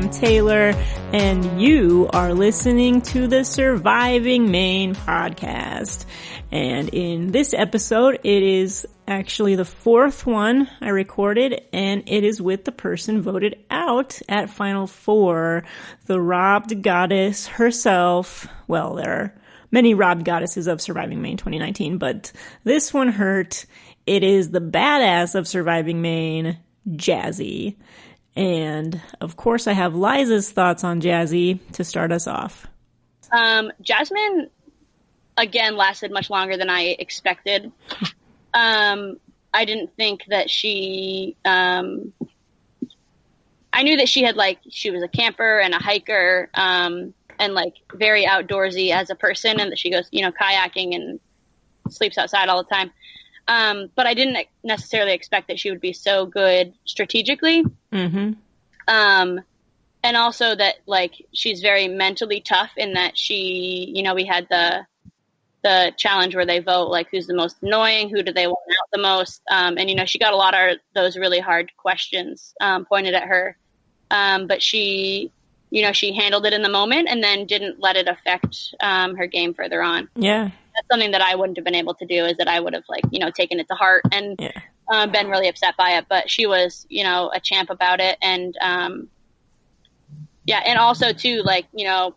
am Taylor, and you are listening to the Surviving Maine podcast. And in this episode, it is actually the fourth one I recorded, and it is with the person voted out at Final Four, the robbed goddess herself. Well, there are many robbed goddesses of Surviving Maine 2019, but this one hurt. It is the badass of Surviving Maine, Jazzy. And of course, I have Liza's thoughts on Jazzy to start us off. Um, Jasmine, again, lasted much longer than I expected. Um, I didn't think that she. Um, I knew that she had like she was a camper and a hiker, um, and like very outdoorsy as a person, and that she goes, you know, kayaking and sleeps outside all the time. Um, but I didn't necessarily expect that she would be so good strategically. Mm-hmm. Um, and also that like she's very mentally tough in that she, you know, we had the the challenge where they vote like who's the most annoying, who do they want out the most, um, and you know she got a lot of those really hard questions um, pointed at her, um, but she, you know, she handled it in the moment and then didn't let it affect um, her game further on. Yeah, that's something that I wouldn't have been able to do. Is that I would have like you know taken it to heart and yeah. uh, been really upset by it, but she was you know a champ about it and. Um, yeah, and also too, like you know,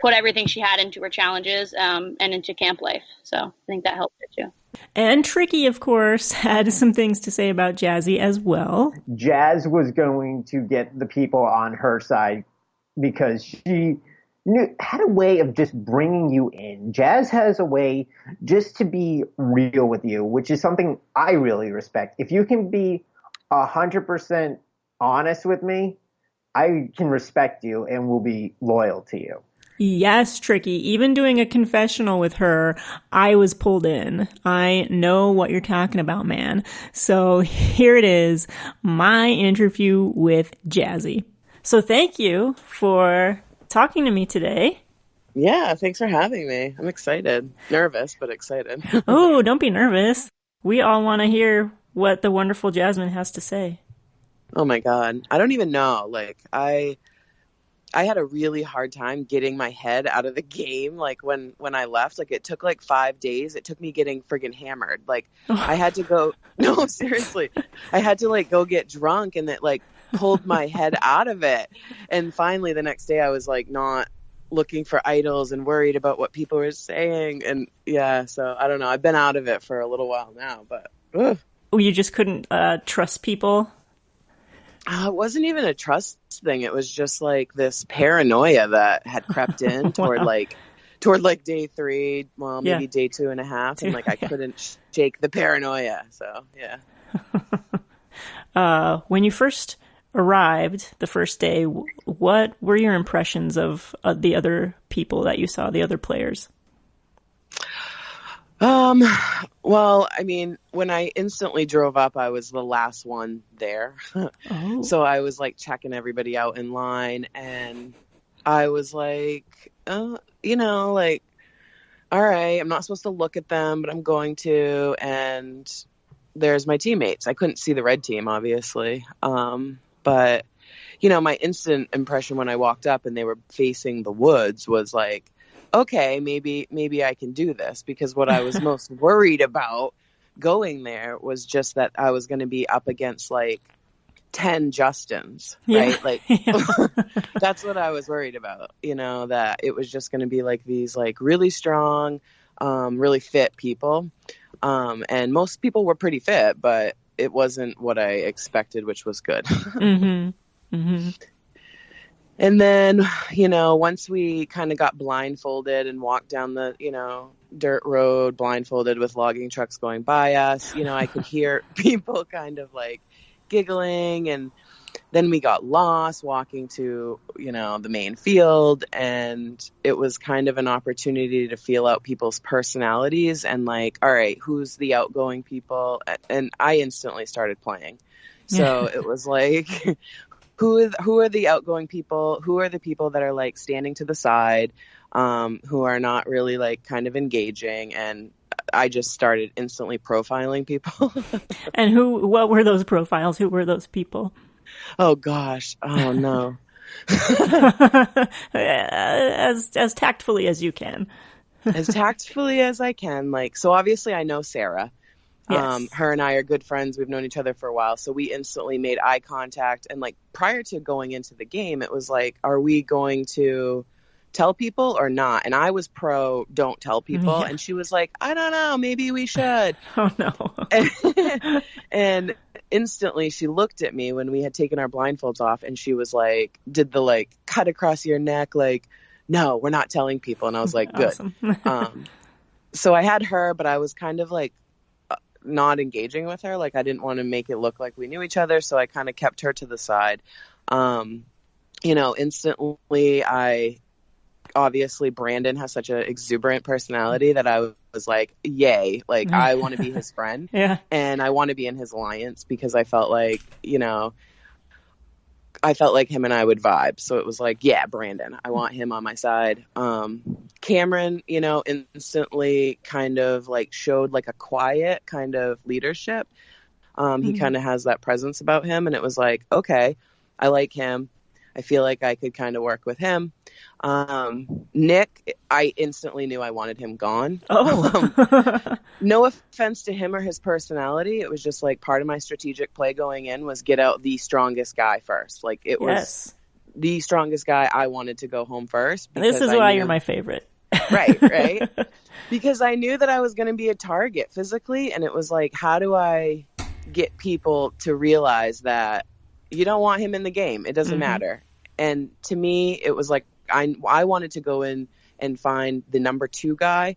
put everything she had into her challenges um, and into camp life. So I think that helped her too. And Tricky, of course, had some things to say about Jazzy as well. Jazz was going to get the people on her side because she knew, had a way of just bringing you in. Jazz has a way just to be real with you, which is something I really respect. If you can be a hundred percent honest with me, I can respect you and will be loyal to you. Yes, Tricky. Even doing a confessional with her, I was pulled in. I know what you're talking about, man. So here it is, my interview with Jazzy. So thank you for talking to me today. Yeah, thanks for having me. I'm excited. Nervous, but excited. oh, don't be nervous. We all want to hear what the wonderful Jasmine has to say. Oh my god. I don't even know. Like I I had a really hard time getting my head out of the game like when when I left like it took like 5 days. It took me getting friggin' hammered. Like I had to go No, seriously. I had to like go get drunk and it like pulled my head out of it. And finally the next day I was like not looking for idols and worried about what people were saying and yeah, so I don't know. I've been out of it for a little while now, but ugh. You just couldn't uh, trust people uh, it wasn't even a trust thing. It was just like this paranoia that had crept in toward wow. like toward like day three, well maybe yeah. day two and a half, and like I couldn't shake the paranoia. So yeah. uh, when you first arrived the first day, what were your impressions of uh, the other people that you saw, the other players? Um, well, I mean, when I instantly drove up, I was the last one there. oh. So I was like checking everybody out in line and I was like, uh, you know, like, all right, I'm not supposed to look at them, but I'm going to. And there's my teammates. I couldn't see the red team, obviously. Um, but, you know, my instant impression when I walked up and they were facing the woods was like, okay, maybe maybe I can do this because what I was most worried about going there was just that I was going to be up against like 10 Justins, right? Yeah. Like that's what I was worried about, you know, that it was just going to be like these like really strong, um, really fit people. Um, and most people were pretty fit, but it wasn't what I expected, which was good. mm-hmm. Mm-hmm. And then, you know, once we kind of got blindfolded and walked down the, you know, dirt road blindfolded with logging trucks going by us, you know, I could hear people kind of like giggling and then we got lost walking to, you know, the main field and it was kind of an opportunity to feel out people's personalities and like, all right, who's the outgoing people? And I instantly started playing. So it was like, who is who are the outgoing people? Who are the people that are like standing to the side, um, who are not really like kind of engaging? And I just started instantly profiling people. and who? What were those profiles? Who were those people? oh gosh. Oh no. as as tactfully as you can. as tactfully as I can. Like, so obviously I know Sarah. Yes. Um, her and I are good friends. We've known each other for a while. So we instantly made eye contact. And like prior to going into the game, it was like, are we going to tell people or not? And I was pro don't tell people. Yeah. And she was like, I don't know, maybe we should. Oh no. and, instantly she looked at me when we had taken our blindfolds off and she was like, did the like cut across your neck, like, no, we're not telling people. And I was like, good. Um, so I had her, but I was kind of like not engaging with her. Like I didn't want to make it look like we knew each other, so I kind of kept her to the side. Um, you know, instantly I obviously Brandon has such an exuberant personality that I was like, yay, like I want to be his friend yeah. and I want to be in his alliance because I felt like, you know, I felt like him and I would vibe. So it was like, yeah, Brandon, I want him on my side. Um, Cameron, you know, instantly kind of like showed like a quiet kind of leadership. Um, he Mhm. kind of has that presence about him. And it was like, okay, I like him. I feel like I could kind of work with him. Um, Nick, I instantly knew I wanted him gone. Oh. no offense to him or his personality. It was just like part of my strategic play going in was get out the strongest guy first. Like it was the strongest guy I wanted to go home first. This is I why knew- you're my favorite. right, right. because I knew that I was going to be a target physically, and it was like, how do I get people to realize that you don't want him in the game? It doesn't Mhm. matter. And to me, it was like I I wanted to go in and find the number two guy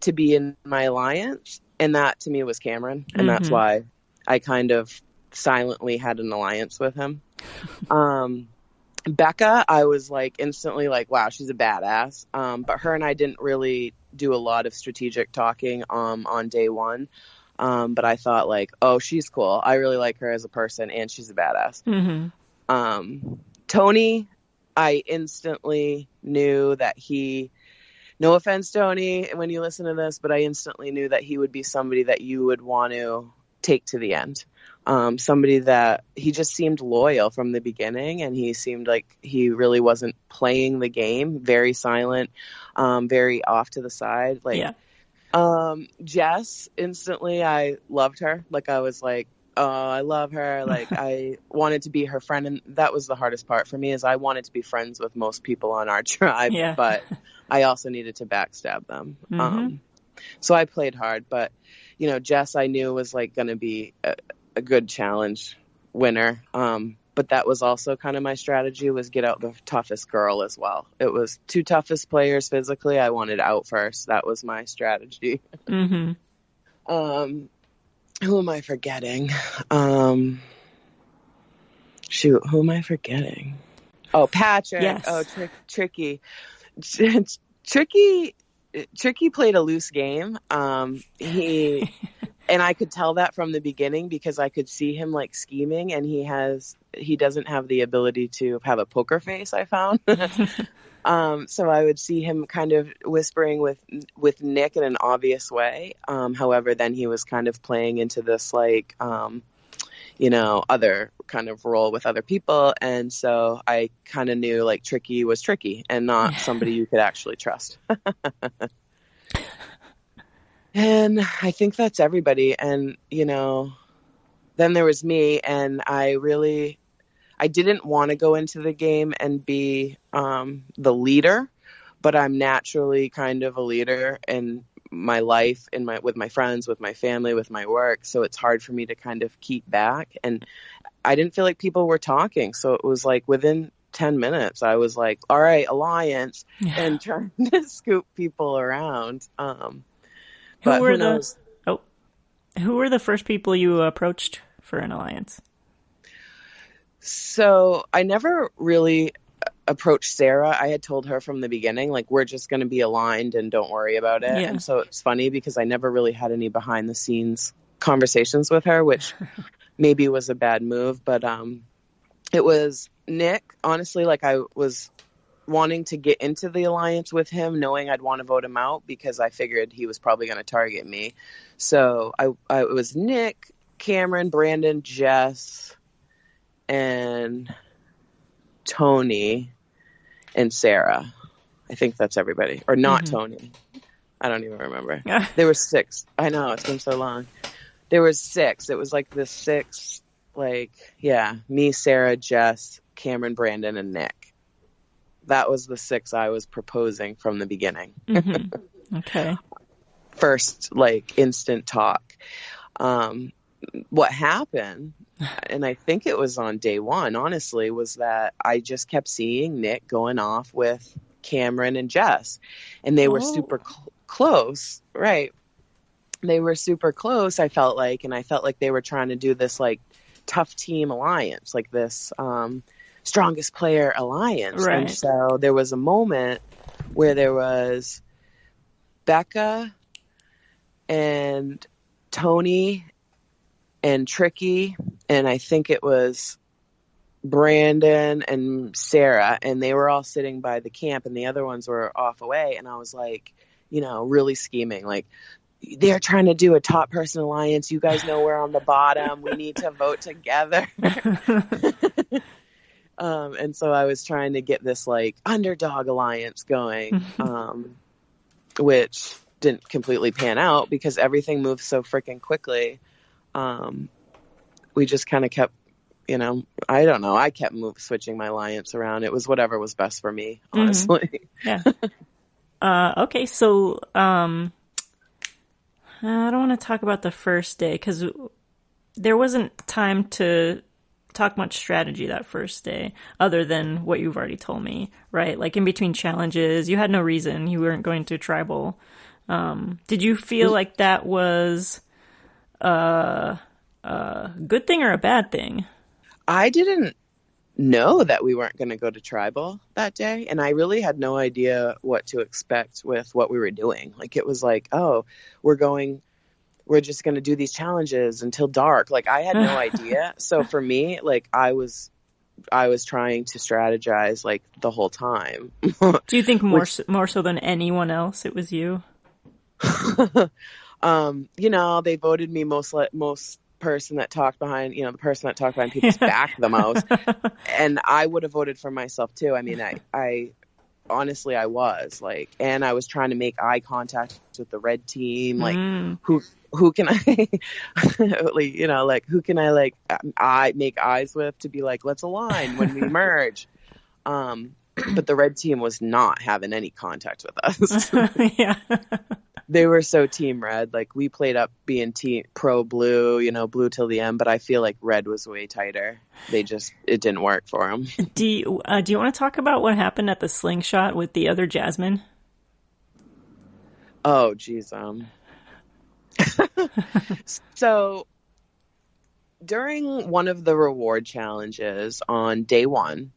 to be in my alliance, and that to me was Cameron, and that's Mhm. why I kind of silently had an alliance with him. Um, Becca, I was like instantly like, wow, she's a badass. Um, but her and I didn't really do a lot of strategic talking um, on day one. Um, but I thought like, oh, she's cool. I really like her as a person, and she's a badass. hmm Um, Tony, I instantly knew that he. No offense, Tony, when you listen to this, but I instantly knew that he would be somebody that you would want to take to the end. Um, somebody that he just seemed loyal from the beginning, and he seemed like he really wasn't playing the game. Very silent, um, very off to the side. Like, Yeah. um, Jess, instantly, I loved her. Like, I was like, oh, I love her. Like, I wanted to be her friend, and that was the hardest part for me. Is I wanted to be friends with most people on our tribe, Yeah. but I also needed to backstab them. Mhm. Um, so I played hard, but you know, Jess, I knew was like going to be a, a good challenge winner. Um, but that was also kind of my strategy was get out the toughest girl as well. It was two toughest players physically. I wanted out first. That was my strategy. hmm Um, who am I forgetting? Um, shoot, who am I forgetting? Oh, Patrick. Yes. Oh, trick, tricky. Tricky. Tricky played a loose game. Um, he and I could tell that from the beginning because I could see him like scheming, and he has he doesn't have the ability to have a poker face. I found. Um, so I would see him kind of whispering with with Nick in an obvious way. Um, however, then he was kind of playing into this like, um, you know, other kind of role with other people, and so I kind of knew like Tricky was tricky and not somebody you could actually trust. And I think that's everybody. And you know, then there was me, and I really I didn't want to go into the game and be um, the leader, but I'm naturally kind of a leader in my life, in my with my friends, with my family, with my work. So it's hard for me to kind of keep back. And I didn't feel like people were talking, so it was like within ten minutes, I was like, "All right, alliance," and trying to scoop people around. Um, Who but were who the oh, who were the first people you approached for an alliance? So I never really approached Sarah. I had told her from the beginning, like, we're just going to be aligned and don't worry about it. Yeah. And so it's funny because I never really had any behind the scenes conversations with her, which maybe was a bad move. But um, it was Nick, honestly, like, I was wanting to get into the alliance with him, knowing I'd want to vote him out because I figured he was probably going to target me. So I, I, it was Nick, Cameron, Brandon, Jess and Tony and Sarah. I think that's everybody, or not mm-hmm. Tony. I don't even remember. there were six. I know it's been so long. There was six. It was like the six, like yeah, me, Sarah, Jess, Cameron, Brandon, and Nick. That was the six I was proposing from the beginning. Mm-hmm. Okay. First, like instant talk. Um, what happened, and I think it was on day one, honestly, was that I just kept seeing Nick going off with Cameron and Jess, and they were oh. super cl- close, right? They were super close. I felt like, and I felt like they were trying to do this like tough team alliance, like this um, strongest player alliance. Right. And so there was a moment where there was Becca and Tony and Tricky, and I think it was Brandon and Sarah, and they were all sitting by the camp, and the other ones were off away. And I was like, you know, really scheming, like, they're trying to do a top person alliance. You guys know we're on the bottom. We need to vote together. um, and so I was trying to get this like underdog alliance going, um, which didn't completely pan out because everything moved so freaking quickly. Um, we just kind of kept you know, I don't know. I kept move, switching my alliance around. It was whatever was best for me, mm-hmm. honestly. Mm-hmm. Yeah. uh, okay, so um, I don't want to talk about the first day because there wasn't time to talk much strategy that first day, other than what you've already told me, right? Like in between challenges, you had no reason you weren't going to tribal. Um, did you feel like that was a, a good thing or a bad thing? I didn't know that we weren't going to go to tribal that day and i really had no idea what to expect with what we were doing like it was like oh we're going we're just going to do these challenges until dark like i had no idea so for me like i was i was trying to strategize like the whole time do you think more Which, so, more so than anyone else it was you um you know they voted me most most person that talked behind, you know, the person that talked behind people's back the most. And I would have voted for myself too. I mean, I, I honestly, I was like, and I was trying to make eye contact with the red team. Like, mm. who, who can I, you know, like, who can I like, I make eyes with to be like, let's align when we merge. Um, but the red team was not having any contact with us. yeah they were so team red. Like we played up being team pro blue, you know, blue till the end. But I feel like red was way tighter. They just it didn't work for them. Do you uh, do you want to talk about what happened at the slingshot with the other Jasmine? Oh, geez, um. so during one of the reward challenges on day one,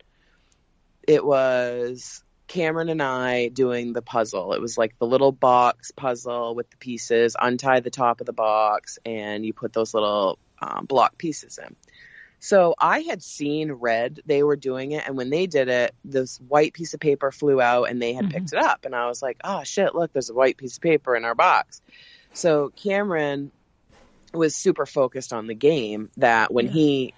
it was Cameron and I doing the puzzle. It was like the little box puzzle with the pieces, untie the top of the box, and you put those little um, block pieces in. So I had seen red, they were doing it, and when they did it, this white piece of paper flew out and they had mm-hmm. picked it up. And I was like, oh shit, look, there's a white piece of paper in our box. So Cameron was super focused on the game that when yeah. he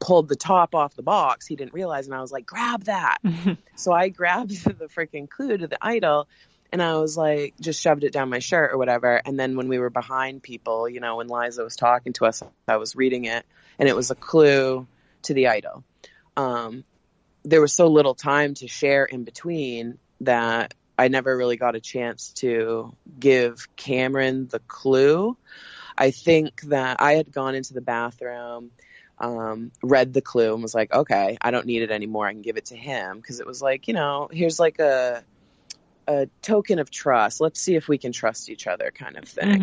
pulled the top off the box. He didn't realize, and I was like, grab that. so I grabbed the freaking clue to the idol and I was like, just shoved it down my shirt or whatever. And then when we were behind people, you know, when Liza was talking to us, I was reading it and it was a clue to the idol. Um, there was so little time to share in between that I never really got a chance to give Cameron the clue. I think that I had gone into the bathroom um, read the clue and was like, okay, I don't need it anymore. I can give it to him because it was like, you know, here's like a a token of trust. Let's see if we can trust each other, kind of thing.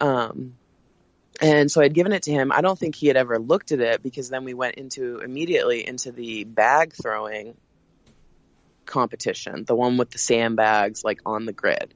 Mm-hmm. Um, and so I'd given it to him. I don't think he had ever looked at it because then we went into immediately into the bag throwing competition, the one with the sandbags like on the grid.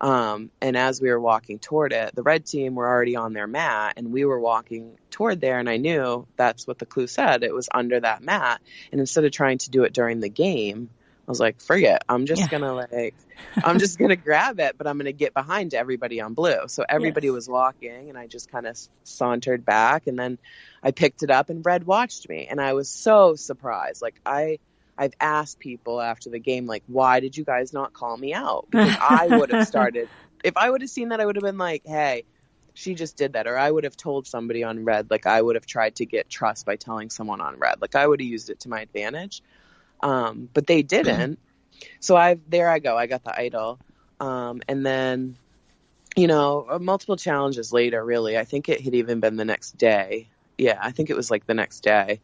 Um, and as we were walking toward it, the red team were already on their mat and we were walking toward there and I knew that's what the clue said. It was under that mat. And instead of trying to do it during the game, I was like, forget. I'm just Yeah. gonna like, I'm just gonna grab it, but I'm gonna get behind everybody on blue. So everybody Yes. was walking, and I just kind of sauntered back, and then I picked it up, and Red watched me, and I was so surprised. Like I, I've asked people after the game, like, why did you guys not call me out? Because I would have started. If I would have seen that, I would have been like, hey. She just did that, or I would have told somebody on red. Like I would have tried to get trust by telling someone on red. Like I would have used it to my advantage um, but they didn't. So I there I go. I got the idol, um, and then you know uh, multiple challenges later. Really, I think it had even been the next day. Yeah, I think it was like the next day.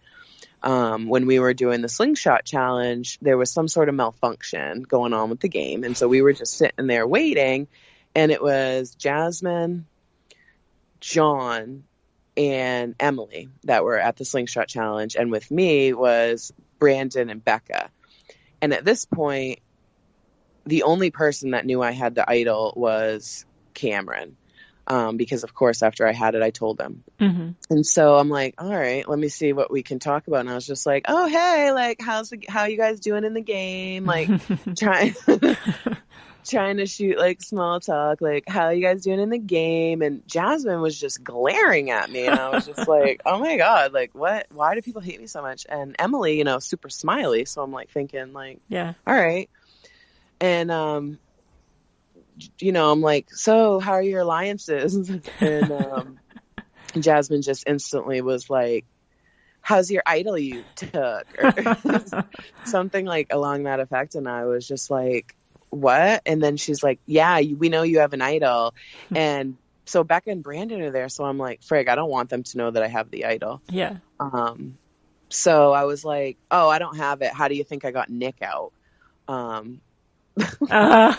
Um, when we were doing the slingshot challenge, there was some sort of malfunction going on with the game, and so we were just sitting there waiting, and it was Jasmine, John, and Emily that were at the slingshot challenge, and with me was Brandon and Becca. And at this point, the only person that knew I had the idol was Cameron. Um, because of course, after I had it, I told him. hmm And so I'm like, all right, let me see what we can talk about. And I was just like, oh, hey, like, how's the, how you guys doing in the game? Like, trying, trying to shoot like small talk, like, how you guys doing in the game? And Jasmine was just glaring at me. And I was just like, oh my God, like, what, why do people hate me so much? And Emily, you know, super smiley. So I'm like thinking, like, yeah. all right. And, um, you know, I'm like, so how are your alliances? and, um, Jasmine just instantly was like, how's your idol you took? Or something like along that effect. And I was just like, what? And then she's like, yeah, we know you have an idol. And so Becca and Brandon are there. So I'm like, frig, I don't want them to know that I have the idol. Yeah. Um, so I was like, oh, I don't have it. How do you think I got Nick out? Um, Uh,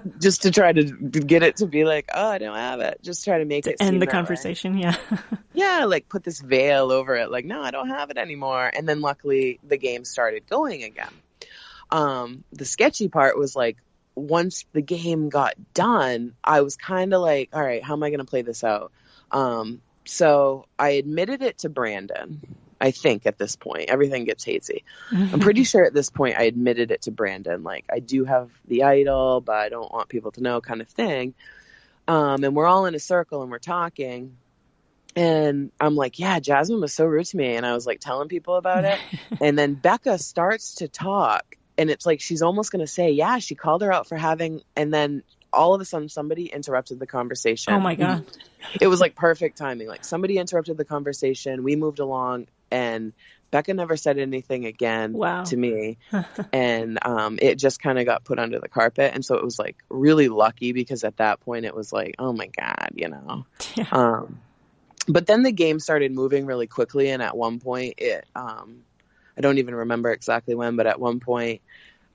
just to try to get it to be like, oh, I don't have it. Just try to make it to seem end the that way. conversation. Yeah. Yeah, like put this veil over it. Like, no, I don't have it anymore. And then luckily the game started going again. Um, the sketchy part was like, once the game got done, I was kind of like, all right, how am I going to play this out? Um, so I admitted it to Brandon. I think at this point, everything gets hazy. I'm pretty sure at this point I admitted it to Brandon. Like, I do have the idol, but I don't want people to know, kind of thing. Um, and we're all in a circle and we're talking. And I'm like, yeah, Jasmine was so rude to me. And I was like telling people about it. and then Becca starts to talk. And it's like she's almost going to say, yeah, she called her out for having. And then all of a sudden, somebody interrupted the conversation. oh my god. It was like perfect timing. Like somebody interrupted the conversation. We moved along. And Becca never said anything again Wow. to me. And um, it just kind of got put under the carpet. And so it was like really lucky because at that point it was like oh my god you know? Yeah. um, but then the game started moving really quickly. And at one point it um, i don't even remember exactly when but at one point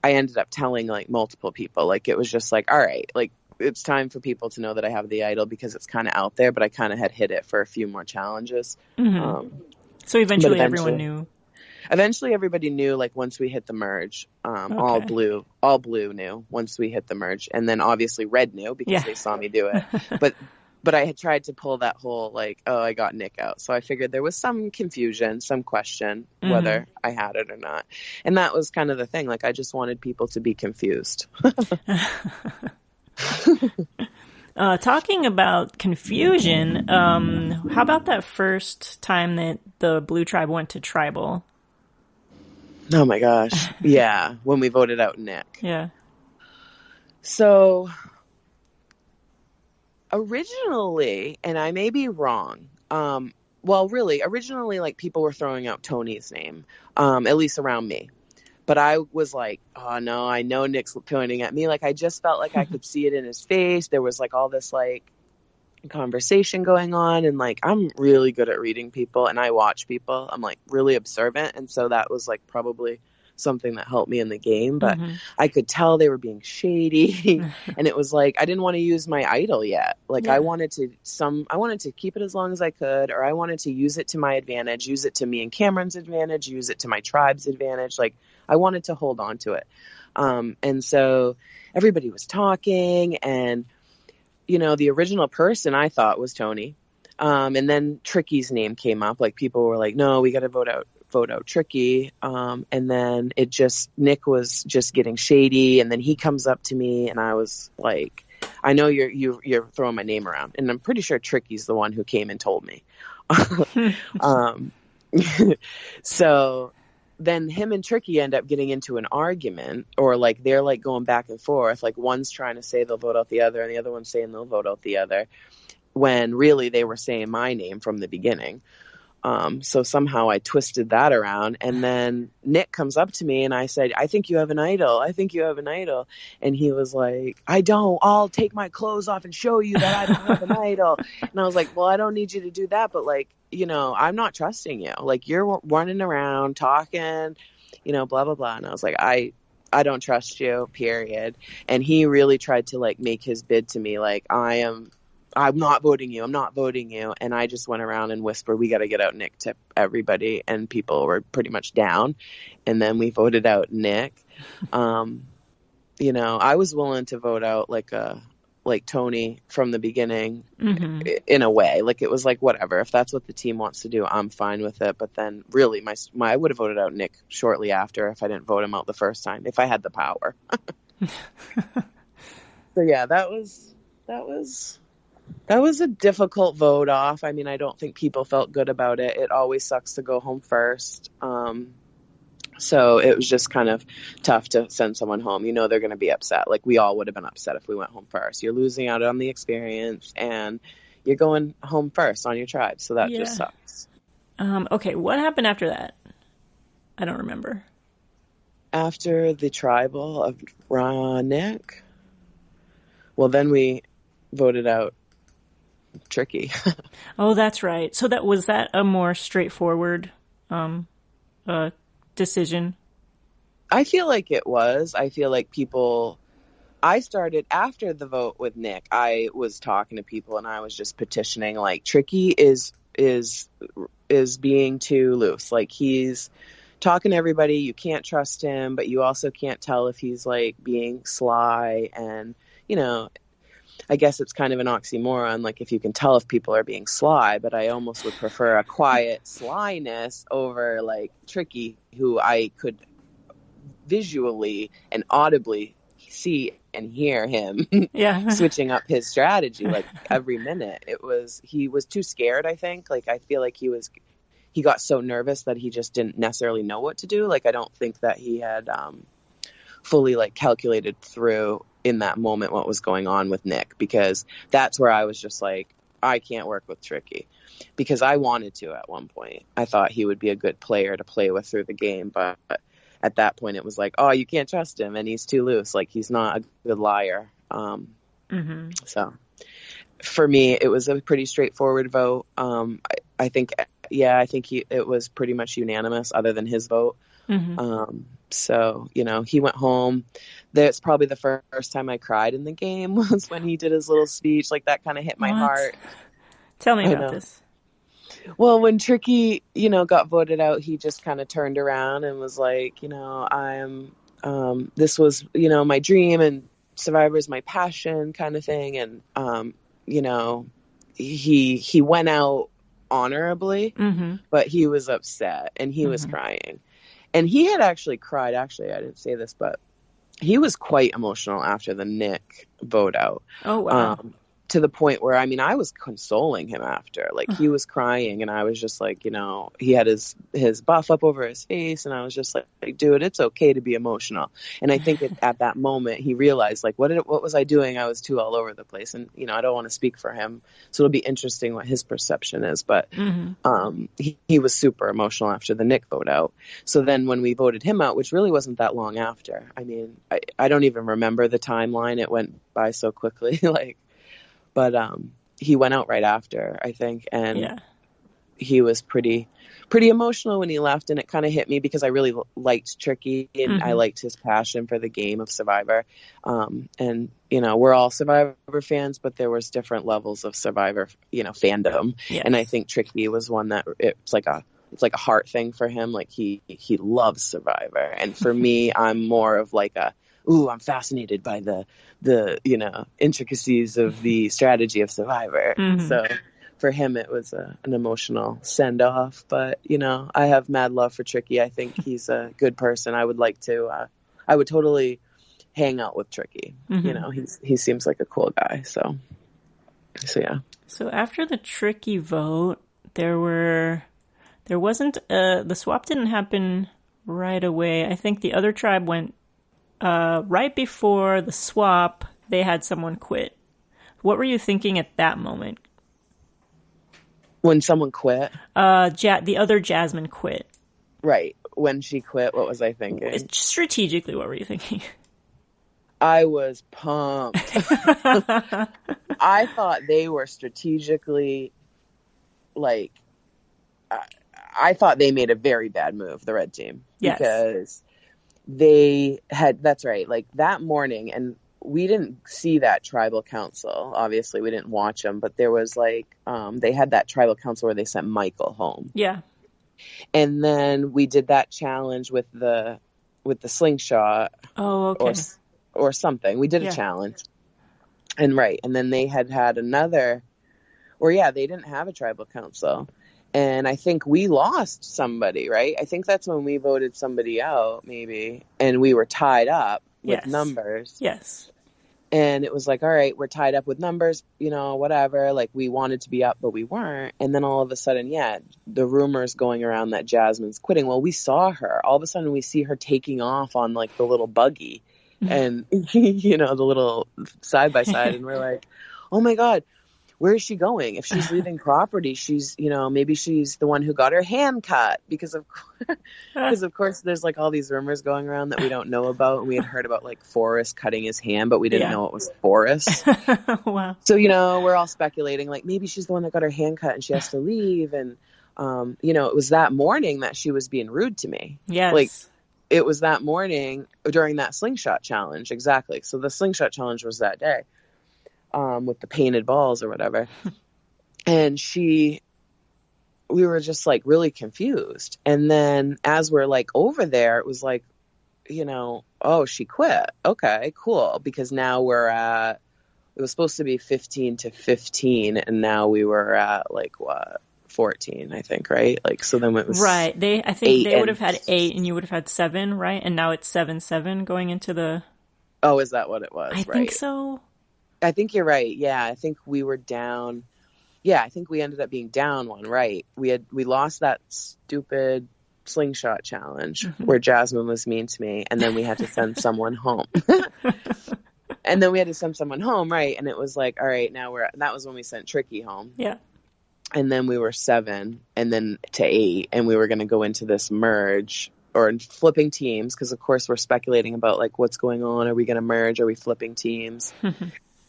i ended up telling like multiple people. Like it was just like all right like it's time for people to know that i have the idol because it's kind of out there. But i kind of had hit it for a few more challenges. Mhm. um, so eventually, but everyone knew. eventually everybody knew like once we hit the merge um all blue all blue knew once we hit the merge. And then obviously red knew because Yeah. they saw me do it. But but i had tried to pull that whole like oh i got nick out. So i figured there was some confusion some question Mhm. whether i had it or not. And that was kind of the thing. Like i just wanted people to be confused Uh, talking about confusion, um, how about that first time that the Blue Tribe went to tribal? oh my gosh yeah when we voted out nick Yeah. So originally, and I may be wrong, um, well, really, originally, like people were throwing out Tony's name, um, at least around me. But I was like, oh no, I know Nick's pointing at me. Like I just felt like I could see it in his face. There was like all this like conversation going on, and like I'm really good at reading people, and I watch people. I'm like really observant, and so that was like probably something that helped me in the game. But Mhm. I could tell they were being shady and it was like I didn't want to use my idol yet. Like Yeah. I wanted to some I wanted to keep it as long as I could or I wanted to use it to my advantage, use it to me and Cameron's advantage, use it to my tribe's advantage. Like I wanted to hold on to it. Um and so everybody was talking and you know, the original person I thought was Tony. Um, and then Tricky's name came up. Like people were like, "No, we got to vote out vote out Tricky. Um, and then it just, Nick was just getting shady. And then he comes up to me and I was like, I know you're, you, you're throwing my name around. And I'm pretty sure Tricky's the one who came and told me. um, so then him and Tricky end up getting into an argument or like they're like going back and forth. Like one's trying to say they'll vote out the other and the other one's saying they'll vote out the other when really they were saying my name from the beginning. Um, so somehow I twisted that around. And then Nick comes up to me and I said, I think you have an idol. I think you have an idol. And he was like, I don't. I'll take my clothes off and show you that I don't have an idol. And I was like, well, I don't need you to do that. But like, you know, I'm not trusting you. Like you're running around talking, you know, blah, blah, blah. And I was like, I, I don't trust you, period. And he really tried to like make his bid to me, like, I am I'm not voting you. I'm not voting you. And I just went around and whispered, we got to get out Nick to everybody. And people were pretty much down. And then we voted out Nick. Um, you know, I was willing to vote out like a, like Tony from the beginning mm-hmm. in a way. Like it was like, whatever, if that's what the team wants to do, I'm fine with it. But then really my, my I would have voted out Nick shortly after if I didn't vote him out the first time, if I had the power. so yeah, that was, that was that was a difficult vote off. I mean, I don't think people felt good about it. It always sucks to go home first. Um, so it was just kind of tough to send someone home. You know, they're going to be upset. Like we all would have been upset if we went home first. You're losing out on the experience and you're going home first on your tribe. So that yeah. just sucks. Um, okay. What happened after that? I don't remember. After the tribal of Ronick, well, then we voted out tricky. oh, that's right. So that was that a more straightforward um, uh, decision? I feel like it was. I feel like people. I started after the vote with Nick. I was talking to people and I was just petitioning like Tricky is is is being too loose. Like he's talking to everybody. You can't trust him, but you also can't tell if he's like being sly and you know I guess it's kind of an oxymoron, like if you can tell if people are being sly, but I almost would prefer a quiet slyness over like tricky, who I could visually and audibly see and hear him yeah. switching up his strategy like every minute. It was, he was too scared, I think. Like, I feel like he was, he got so nervous that he just didn't necessarily know what to do. Like, I don't think that he had, um, fully like calculated through in that moment what was going on with Nick because that's where I was just like, I can't work with Tricky because I wanted to at one point. I thought he would be a good player to play with through the game, but at that point it was like, oh, you can't trust him and he's too loose. Like he's not a good liar. Um, mm-hmm. So for me, it was a pretty straightforward vote. Um, I, I, think, yeah, I think he, it was pretty much unanimous other than his vote. Mm-hmm. Um, so, you know, he went home. That's probably the first time I cried in the game was when he did his little speech. Like that kind of hit my what? heart. Tell me about this. Well, when Tricky, you know, got voted out, he just kind of turned around and was like, you know, I'm, um, this was, you know, my dream and Survivor is my passion kind of thing. And, um, you know, he, he went out honorably, mm-hmm. but he was upset and he mm-hmm. was crying. And he had actually cried. Actually, I didn't say this, but he was quite emotional after the Nick vote out. Oh wow! Um, to the point where I mean I was consoling him after. Like he was crying and I was just like you know he had his his buff up over his face and I was just like, like dude it's okay to be emotional. And I think it, at that moment he realized like what did, what was I doing? I was too all over the place and you know I don't want to speak for him. So it'll be interesting what his perception is but mm-hmm. um he, he was super emotional after the Nick vote out. So then when we voted him out which really wasn't that long after I mean I I don't even remember the timeline it went by so quickly like but um, he went out right after, I think, and yeah. he was pretty pretty emotional when he left, and it kind of hit me because I really liked Tricky and mm-hmm. I liked his passion for the game of Survivor. Um, and you know, we're all Survivor fans, but there was different levels of Survivor, you know, fandom. Yes. And I think Tricky was one that it's like a it's like a heart thing for him. Like he he loves Survivor, and for me, I'm more of like a ooh, I'm fascinated by the the you know intricacies of the strategy of Survivor. Mm-hmm. So for him it was a, an emotional send off. But you know, I have mad love for Tricky. I think he's a good person. I would like to. Uh, I would totally hang out with Tricky. Mm-hmm. You know, he's he seems like a cool guy. So, so yeah. So after the Tricky vote, there were there wasn't uh the swap didn't happen right away. I think the other tribe went uh right before the swap. They had someone quit. What were you thinking at that moment? When someone quit? Uh, ja- the other Jasmine quit. Right. When she quit, what was I thinking? Strategically, what were you thinking? I was pumped. I thought they were strategically, like, I, I, thought they made a very bad move, the red team. Yes. Because they had, that's right, like that morning, and we didn't see that tribal council. Obviously, we didn't watch them, but there was like um, they had that tribal council where they sent Michael home. Yeah. And then we did that challenge with the with the slingshot. Oh, okay. Or, or something. We did yeah. a challenge. And right, and then they had had another, or yeah, they didn't have a tribal council, and I think we lost somebody. Right, I think that's when we voted somebody out, maybe, and we were tied up with yes. numbers. Yes. And it was like, all right, we're tied up with numbers, you know, whatever. Like we wanted to be up, but we weren't. And then all of a sudden, yeah, the rumors going around that Jasmine's quitting. Well, we saw her. All of a sudden, we see her taking off on like the little buggy mm-hmm. and, you know, the little side by side. And we're like, oh my God, where is she going? If she's leaving property, she's, you know, maybe she's the one who got her hand cut because of, because of course there's like all these rumors going around that we don't know about. And we had heard about like Forrest cutting his hand, but we didn't yeah. know it was Forrest. wow. So, you know, we're all speculating like maybe she's the one that got her hand cut and she has to leave. And, um, you know, it was that morning that she was being rude to me. Yes. Like, it was that morning during that slingshot challenge. Exactly. So the slingshot challenge was that day um, with the painted balls or whatever. and she, we were just like really confused. And then as we're like over there, it was like, you know, oh, she quit. Okay, cool. Because now we're at, it was supposed to be 15 to 15, and now we were at like what? 14, I think, right? Like, so then it was. Right. They, I think they would have had eight and you would have had seven, right? And now it's seven, seven going into the. Oh, is that what it was? I right. think so. I think you're right. Yeah, I think we were down. Yeah, I think we ended up being down one. Right. We had we lost that stupid slingshot challenge mm-hmm. where Jasmine was mean to me, and then we had to send someone home. and then we had to send someone home, right? And it was like, all right, now we're. that was when we sent Tricky home. Yeah. And then we were seven, and then to eight, and we were going to go into this merge or flipping teams because, of course, we're speculating about like what's going on. Are we going to merge? Are we flipping teams?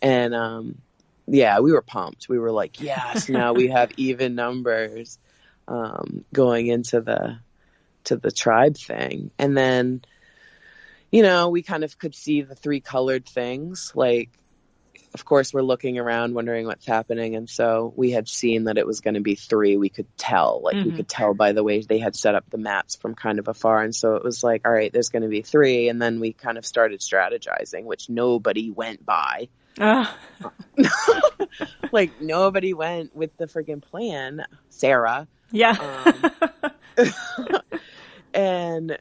And um, yeah, we were pumped. We were like, yes, now we have even numbers um, going into the to the tribe thing. And then, you know, we kind of could see the three colored things. Like, of course, we're looking around, wondering what's happening. And so we had seen that it was going to be three. We could tell, like, mm-hmm. we could tell by the way they had set up the maps from kind of afar. And so it was like, all right, there's going to be three. And then we kind of started strategizing, which nobody went by. Uh. like nobody went with the freaking plan, Sarah. Yeah. Um, and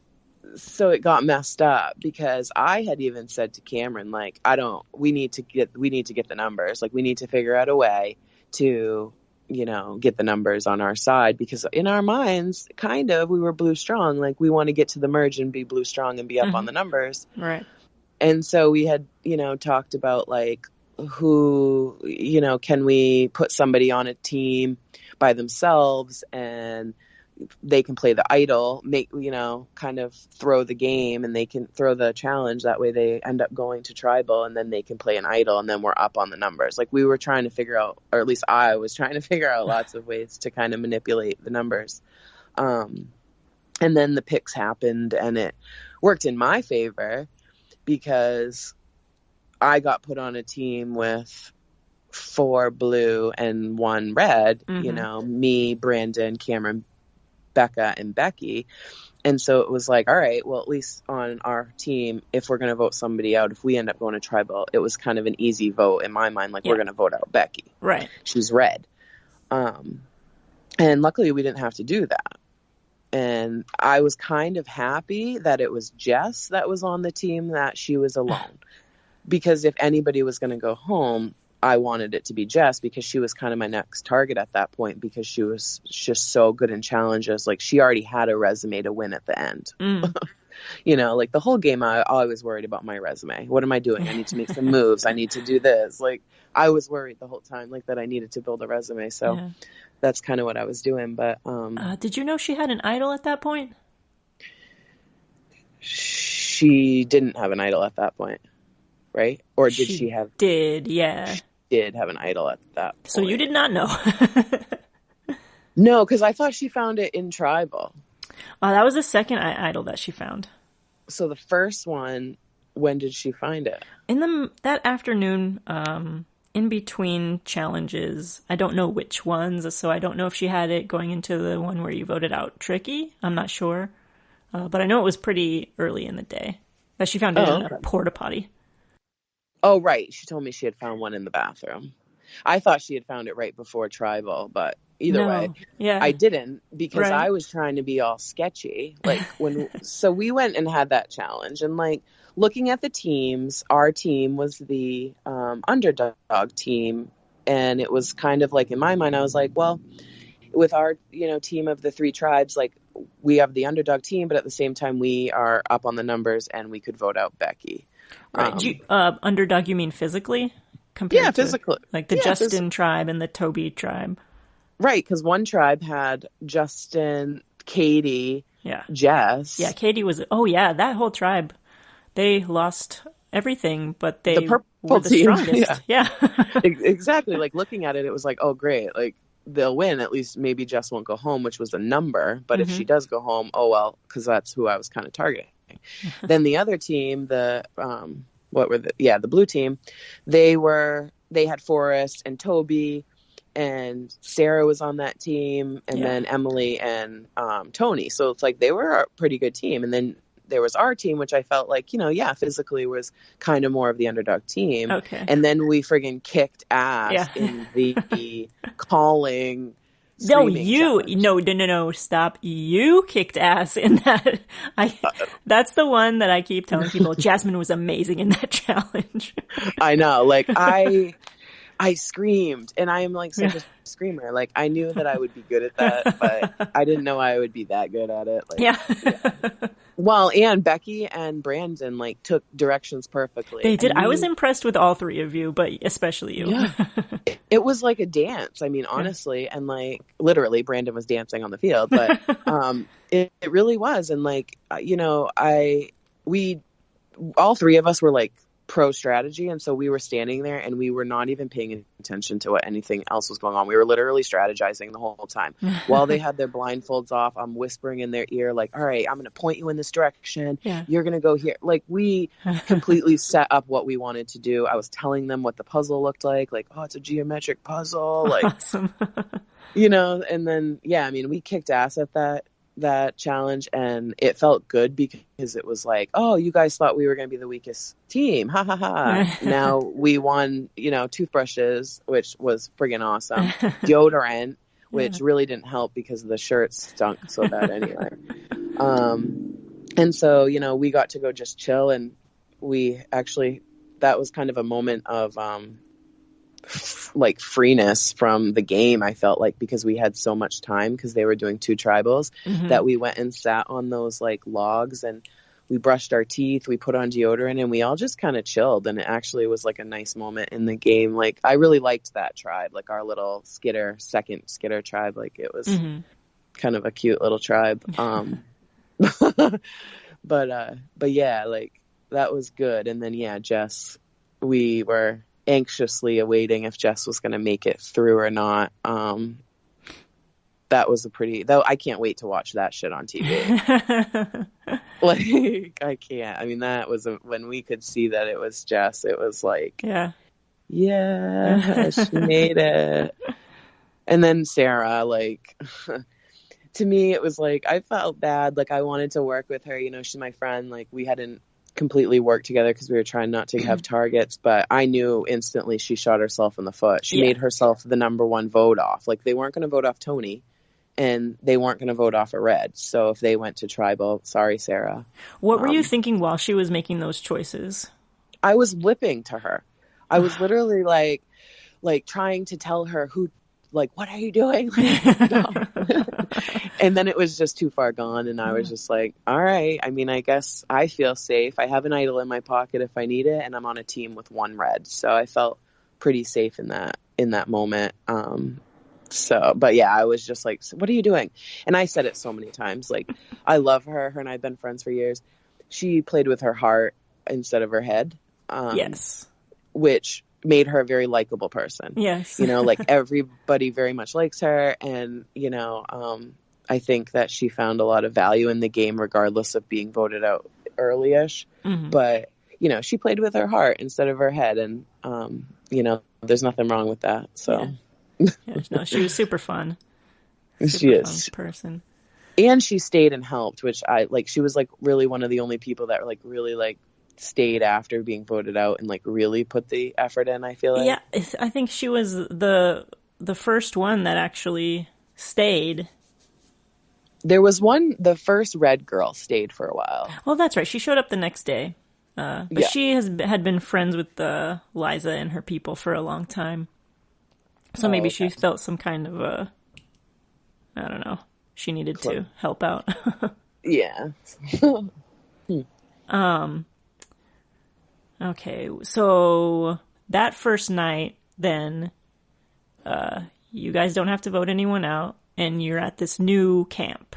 so it got messed up because I had even said to Cameron, like, I don't, we need to get, we need to get the numbers. Like, we need to figure out a way to, you know, get the numbers on our side because in our minds, kind of, we were blue strong. Like, we want to get to the merge and be blue strong and be up mm-hmm. on the numbers. Right and so we had you know talked about like who you know can we put somebody on a team by themselves and they can play the idol make you know kind of throw the game and they can throw the challenge. That way they end up going to tribal and then they can play an idol and then we're up on the numbers. Like we were trying to figure out or at least i was trying to figure out lots of ways to kind of manipulate the numbers. Um and then the picks happened and it worked in my favor because I got put on a team with four blue and one red, mm-hmm. you know, me, Brandon, Cameron, Becca, and Becky. And so it was like, all right, well, at least on our team, if we're going to vote somebody out, if we end up going to tribal, it was kind of an easy vote in my mind. Like, yeah. we're going to vote out Becky. Right. She's red. Um, and luckily we didn't have to do that. And I was kind of happy that it was Jess that was on the team, that she was alone. because if anybody was going to go home, I wanted it to be Jess because she was kind of my next target at that point because she was just so good in challenges. Like she already had a resume to win at the end. Mm. you know, like the whole game, I always worried about my resume. What am I doing? I need to make some moves. I need to do this. Like I was worried the whole time, like that I needed to build a resume. So Yeah. That's kind of what I was doing. But um, Uh, did you know she had an idol at that point? she didn't have an idol at that point, right? Or did She she, have? Did yeah. Did have an idol at that? Point. So you did not know. No, because I thought she found it in tribal. Oh, that was the second I- idol that she found. So the first one, when did she find it? In the that afternoon, um, in between challenges, I don't know which ones, so I don't know if she had it going into the one where you voted out Tricky. I'm not sure, uh, but I know it was pretty early in the day that she found it Oh, in a okay. porta potty. Oh, right. She told me she had found one in the bathroom. I thought she had found it right before tribal, but either No. way, yeah, I didn't because Right. I was trying to be all sketchy. Like when, so we went and had that challenge and like looking at the teams, our team was the um, underdog team. And it was kind of like in my mind, I was like, well, with our, you know, team of the three tribes, like we have the underdog team, but at the same time, we are up on the numbers and we could vote out Becky. right. Um, Do you, uh, underdog, you mean physically? Compared yeah, physically. like the Yeah, Justin phys- tribe and the Toby tribe. Right, because one tribe had Justin, Katie, Yeah, Jess. yeah. Katie was. Oh yeah, that whole tribe. They lost everything, but they The purple were the team, strongest. Yeah. Ex- exactly. Like looking at it, it was like, oh, great. Like they'll win. At least maybe Jess won't go home, which was a number. But if Mhm. she does go home, oh well, because that's who I was kind of targeting. then the other team, the um, what were the yeah the blue team, they were they had Forrest and Toby. And Sarah was on that team, and Yeah. then Emily and um, Tony. So it's like they were a pretty good team. And then there was our team, which I felt like, you know, yeah, physically was kind of more of the underdog team. okay. And then we friggin' kicked ass Yeah. in the calling. No, you challenge. no no no no stop. You kicked ass in that. I that's the one that I keep telling people. Jasmine was amazing in that challenge. I know. Like I, I screamed, and I am like such a screamer. Like I knew that I would be good at that, but I didn't know I would be that good at it. Like, yeah, Well, and Becky and Brandon like took directions perfectly. they did. And I was impressed with all three of you, but especially you. Yeah. it was like a dance. I mean, honestly, and like literally, Brandon was dancing on the field, but um, it, it really was. And like, uh, you know, I we all three of us were like pro strategy, and so we were standing there and we were not even paying attention to what anything else was going on. We were literally strategizing the whole time while they had their blindfolds off. I'm whispering in their ear, like, "All right, I'm going to point you in this direction. Yeah. You're going to go here." Like we completely set up what we wanted to do. I was telling them what the puzzle looked like, like, oh, it's a geometric puzzle, like, awesome. you know, and then, yeah, I mean, we kicked ass at that, that challenge and it felt good because it was like, oh, you guys thought we were going to be the weakest team. Ha ha ha. now we won, you know, toothbrushes, which was friggin' awesome. Deodorant, which really didn't help because the shirt stunk so bad anyway. Um, and so, you know, we got to go just chill and we actually, that was kind of a moment of, um, f- like freeness from the game. I felt like because we had so much time because they were doing two tribals Mhm. that we went and sat on those like logs and we brushed our teeth, we put on deodorant and we all just kind of chilled and it actually was like a nice moment in the game. Like I really liked that tribe, like our little skitter, second skitter tribe. Like it was Mhm. kind of a cute little tribe. Um, but, uh, but yeah, like that was good. And then, yeah, Jess, we were anxiously awaiting if Jess was going to make it through or not. Um, that was a pretty, though I can't wait to watch that shit on TV. like, I can't. I mean, that was a, when we could see that it was Jess, it was like, yeah. yeah, she made it. And then Sarah, like, to me, it was like, I felt bad. Like, I wanted to work with her. You know, she's my friend. Like, we hadn't completely work together because we were trying not to have targets. But I knew instantly she shot herself in the foot. She Yeah. made herself the number one vote off. Like they weren't going to vote off Tony, and they weren't going to vote off a red. So if they went to tribal, sorry, Sarah. What were you Um, thinking while she was making those choices? I was lipping to her. I was literally like, like trying to tell her who, like, what are you doing? and then it was just too far gone, and I was just like, all right. I mean, I guess I feel safe. I have an idol in my pocket if I need it, and I'm on a team with one red, so I felt pretty safe in that in that moment. Um, so, but yeah, I was just like, "What are you doing?" And I said it so many times. Like, I love her. Her and I've been friends for years. She played with her heart instead of her head. Um, yes. which made her a very likable person. Yes. You know, like everybody very much likes her, and you know, um, I think that she found a lot of value in the game, regardless of being voted out early-ish. Mhm. But you know, she played with her heart instead of her head, and um, you know, there's nothing wrong with that. So Yeah, no, she was super fun. she Super is, fun person. and she stayed and helped, which I like. She was like really one of the only people that like really like stayed after being voted out and like really put the effort in. I feel like. Yeah, I think she was the the first one that actually stayed. There was one, the first red girl stayed for a while. Well, that's right. She showed up the next day. Uh, but Yeah. she has had been friends with uh, Liza and her people for a long time. So Oh, maybe she felt some kind of a I don't know. She needed to help out. Yeah. okay, so that first night, then uh, you guys don't have to vote anyone out, and you're at this new camp.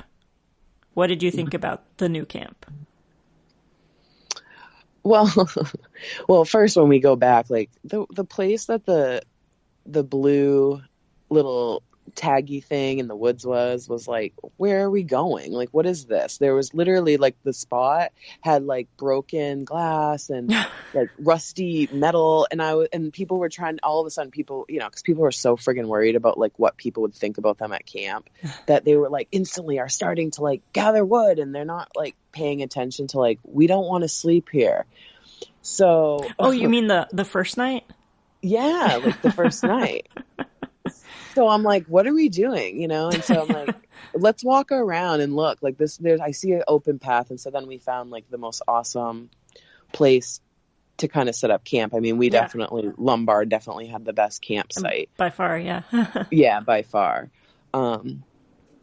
What did you think about the new camp? Well, well, first when we go back, like the the place that the the blue little taggy thing in the woods was was like, where are we going? Like, what is this? There was literally like the spot had like broken glass and like rusty metal, and I w- and people were trying. All of a sudden, people, you know, because people were so friggin' worried about like what people would think about them at camp, that they were like instantly are starting to like gather wood, and they're not like paying attention to like we don't want to sleep here. So, Oh, you mean the the first night? yeah, like the first night. So I'm like, what are we doing? You know? And so I'm like, let's walk around and look. Like this there's I see an open path and so then we found like the most awesome place to kind of set up camp. I mean, we Yeah. definitely Lombard definitely had the best campsite. By far, yeah. Yeah, by far. Um,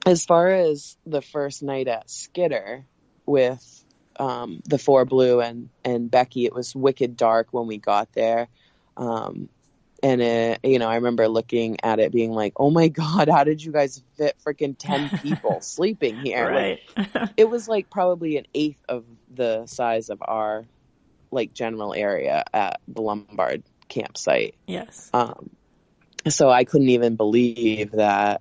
as far as the first night at Skitter with um, the four blue and and Becky, it was wicked dark when we got there. Um, and it, you know, I remember looking at it, being like, "Oh my god, how did you guys fit freaking ten people sleeping here?" Like, it was like probably an eighth of the size of our like general area at the Lombard campsite. yes. Um, so I couldn't even believe that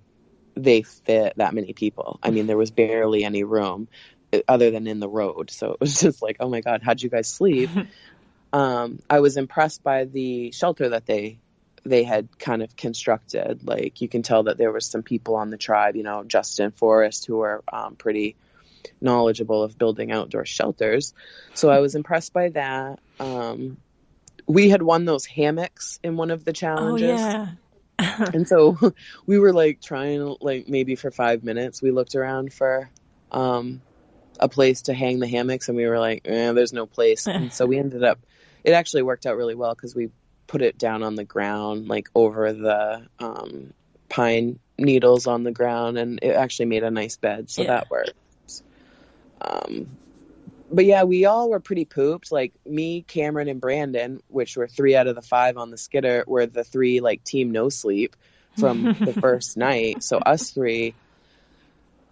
they fit that many people. I mean, there was barely any room uh, other than in the road. So it was just like, oh my God, how'd you guys sleep? um, I was impressed by the shelter that they they had kind of constructed. Like you can tell that there was some people on the tribe, you know, Justin Forrest, who are um, pretty knowledgeable of building outdoor shelters. So I was impressed by that. Um, we had won those hammocks in one of the Oh challenges. yeah. And so we were like trying, like maybe for five minutes, we looked around for um, a place to hang the hammocks, and we were like, eh, "There's no place." And so we ended up. It actually worked out really well because we put it down on the ground, like over the um, pine needles on the ground, and it actually made a nice bed. So Yeah. that worked. Um, but yeah, we all were pretty pooped. Like me, Cameron, and Brandon, which were three out of the five on the skitter, were the three like team no sleep from the first night. So us three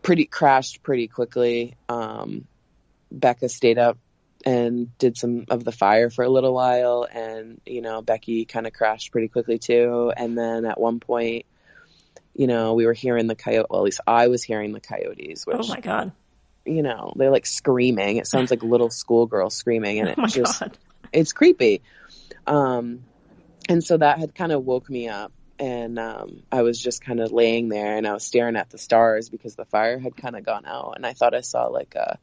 pretty crashed pretty quickly. Um, Becca stayed up and did some of the fire for a little while, and you know Becky kind of crashed pretty quickly too. And then at one point, you know, we were hearing the coyote. Well, at least I was hearing the coyotes, which Oh my god. you know, they're like screaming. It sounds like little schoolgirls screaming, and Oh it my just god. it's creepy. Um, and so that had kind of woke me up, and um, I was just kind of laying there, and I was staring at the stars because the fire had kind of gone out, and I thought I saw like a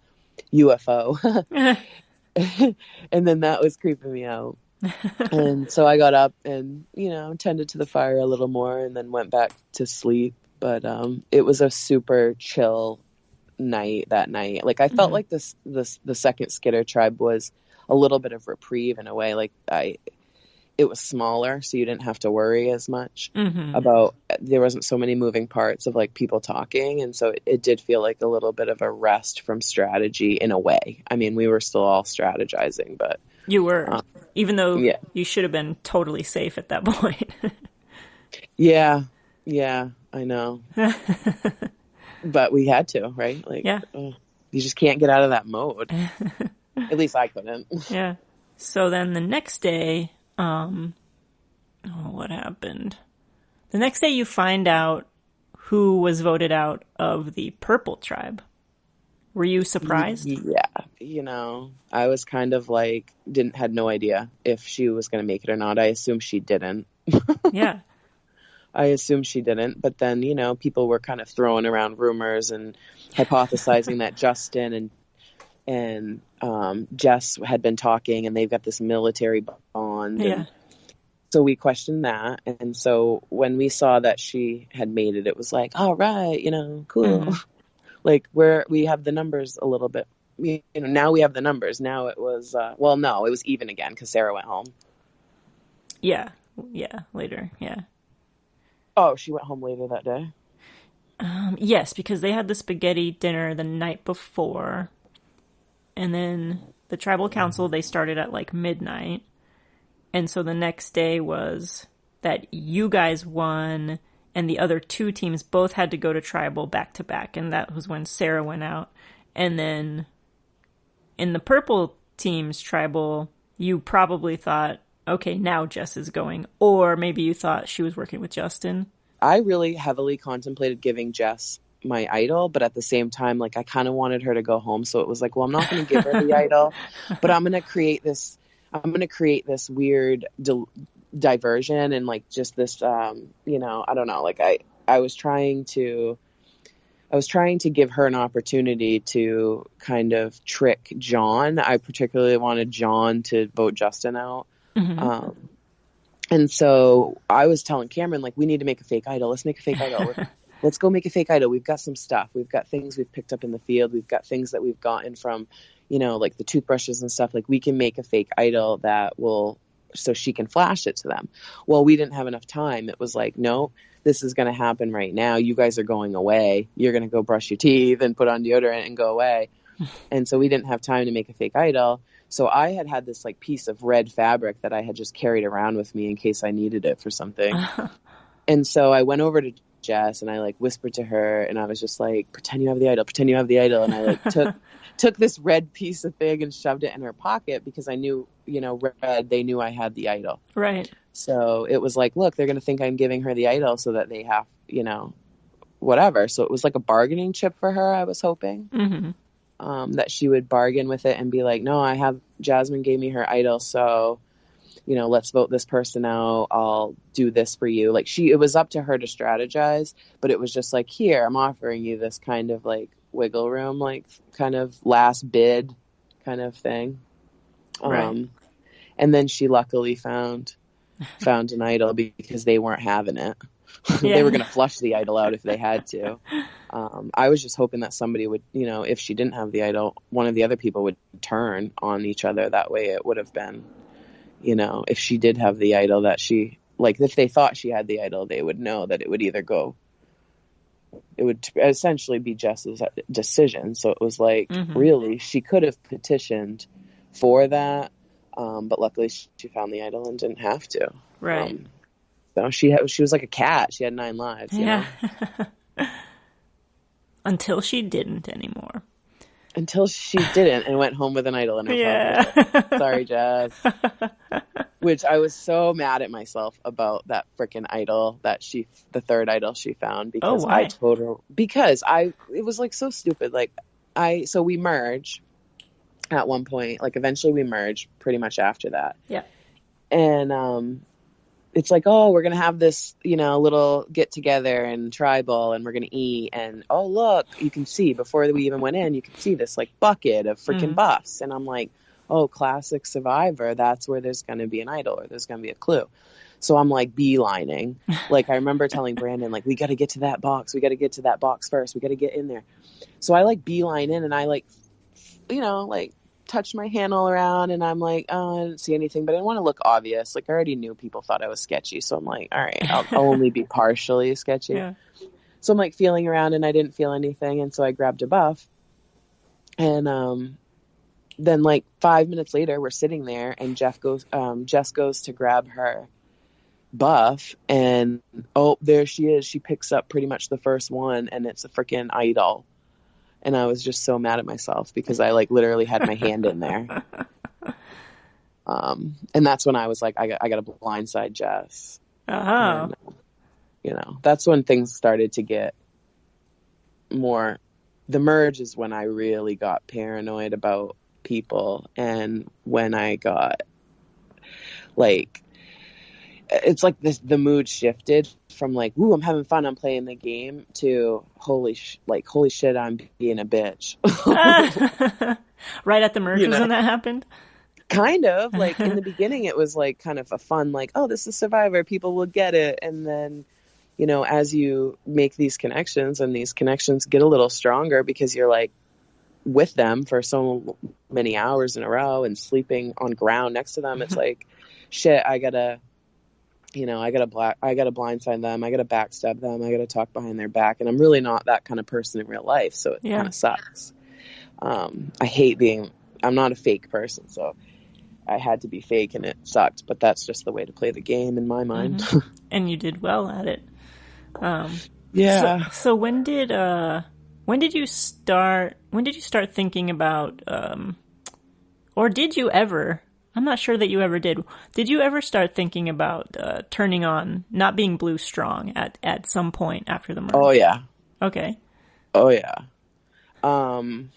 UFO. and then that was creeping me out. and so I got up and, you know, tended to the fire a little more and then went back to sleep. But um, it was a super chill night that night. Like I felt mm-hmm. like this, this, the second Skitter tribe was a little bit of reprieve in a way. Like I, it was smaller, so you didn't have to worry as much mm-hmm. about. There wasn't so many moving parts of like people talking, and so it, it, did feel like a little bit of a rest from strategy in a way. I mean, we were still all strategizing, but you were, um, even though yeah. you should have been totally safe at that point. yeah, yeah, I know, but we had to, right? Like, yeah, oh, you just can't get out of that mode. at least I couldn't. Yeah. So then the next day, um, oh, what happened? The next day, you find out who was voted out of the purple tribe. Were you surprised? Yeah, you know, I was kind of like didn't had no idea if she was going to make it or not. I assume she didn't. yeah. I assume she didn't, but then, you know, people were kind of throwing around rumors and hypothesizing that Justin and and um, Jess had been talking, and they've got this military bond. Yeah. so we questioned that, and so when we saw that she had made it, it was like, all right, you know, cool. Mm-hmm. like where we have the numbers a little bit. You know, now we have the numbers. Now it was uh, well, no, it was even again because Sarah went home. Yeah, yeah, later, yeah. Oh, she went home later that day. Um, yes, because they had the spaghetti dinner the night before and then the tribal council they started at like midnight and so the next day was that you guys won and the other two teams both had to go to tribal back to back. And that was when sarah went out. And then in the purple team's tribal you probably thought okay now jess is going. Or maybe you thought she was working with justin. I really heavily contemplated giving jess my idol, but at the same time, like I kind of wanted her to go home. So it was like, well, I'm not going to give her the idol, but I'm going to create this, I'm going to create this weird di- diversion and like just this, um, you know, I don't know, like I, I was trying to, I was trying to give her an opportunity to kind of trick John. I particularly wanted John to vote Justin out. Mm-hmm. Um, and so I was telling Cameron, like, we need to make a fake idol. Let's make a fake idol let's go make a fake idol. We've got some stuff. We've got things we've picked up in the field. We've got things that we've gotten from, you know, like the toothbrushes and stuff. Like we can make a fake idol that will, so she can flash it to them. Well, we didn't have enough time. It was like, no, this is going to happen right now. You guys are going away. You're going to go brush your teeth and put on deodorant and go away. and so we didn't have time to make a fake idol. So I had had this like piece of red fabric that I had just carried around with me in case I needed it for something. and so I went over to Jess and I like whispered to her and I was just like, pretend you have the idol, pretend you have the idol. And I like took, took this red piece of thing and shoved it in her pocket because I knew, you know, red, they knew I had the idol. Right. So it was like, look, they're going to think I'm giving her the idol so that they have, you know, whatever. So it was like a bargaining chip for her, I was hoping. Mm-hmm. Um, that she would bargain with it and be like, no, I have, Jasmine gave me her idol. So, you know, let's vote this person out. I'll do this for you. Like she, it was up to her to strategize, but it was just like, here, I'm offering you this kind of like wiggle room, like kind of last bid kind of thing. Right. Um, and then she luckily found, found an idol because they weren't having it. Yeah. they were going to flush the idol out if they had to. Um, I was just hoping that somebody would, you know, if she didn't have the idol, one of the other people would turn on each other. That way it would have been you know, if she did have the idol that she, like if they thought she had the idol, they would know that it would either go, it would essentially be Jess's decision. So it was like, mm-hmm. really, she could have petitioned for that. Um, but luckily she found the idol and didn't have to. Right. Um, so she had, she was like a cat. She had nine lives. yeah. Until she didn't anymore until she didn't and went home with an idol in her yeah. pocket. Sorry, Jess. Which I was so mad at myself about that freaking idol that she, the third idol she found because oh, I told her because I it was like so stupid. Like I so we merge at one point. Like eventually we merge pretty much after that. Yeah. And um it's like, oh, we're gonna have this, you know, little get together and tribal, and we're gonna eat, and oh look, you can see before we even went in, you can see this like bucket of freaking mm. buffs, and I'm like, oh, classic survivor, that's where there's going to be an idol or there's going to be a clue. So I'm like beelining. like I remember telling Brandon, like, we got to get to that box. We got to get to that box first. We got to get in there. So I like beeline in and I like, you know, like touch my hand all around and I'm like, oh, I didn't see anything, but I didn't want to look obvious. Like I already knew people thought I was sketchy. So I'm like, all right, I'll, I'll only be partially sketchy. Yeah. So I'm like feeling around and I didn't feel anything. And so I grabbed a buff and, um, then like five minutes later, we're sitting there and Jeff goes, um, Jess goes to grab her buff and oh, there she is. She picks up pretty much the first one and it's a freaking idol. And I was just so mad at myself because I like literally had my hand in there. Um, and that's when I was like, I got, I got to blindside Jess. Uh-huh. And, you know, that's when things started to get more. The merge is when I really got paranoid about people and when I got like it's like this the mood shifted from like ooh I'm having fun I'm playing the game to holy sh- like holy shit I'm being a bitch right at the merge You know. when that happened. kind of like in the beginning it was like kind of a fun like oh this is survivor people will get it and then you know as you make these connections and these connections get a little stronger because you're like with them for so many hours in a row and sleeping on ground next to them it's like shit i gotta you know i gotta black i gotta blindside them i gotta backstab them i gotta talk behind their back and i'm really not that kind of person in real life so it Yeah. kind of sucks um, i hate being i'm not a fake person so I had to be fake and it sucked, but that's just the way to play the game in my mind. And you did well at it. Um, yeah. So, so when did uh when did you start when did you start thinking about um or did you ever I'm not sure that you ever did. Did you ever start thinking about uh, turning on not being blue strong at at some point after the merge? oh yeah. Okay. Oh yeah. Um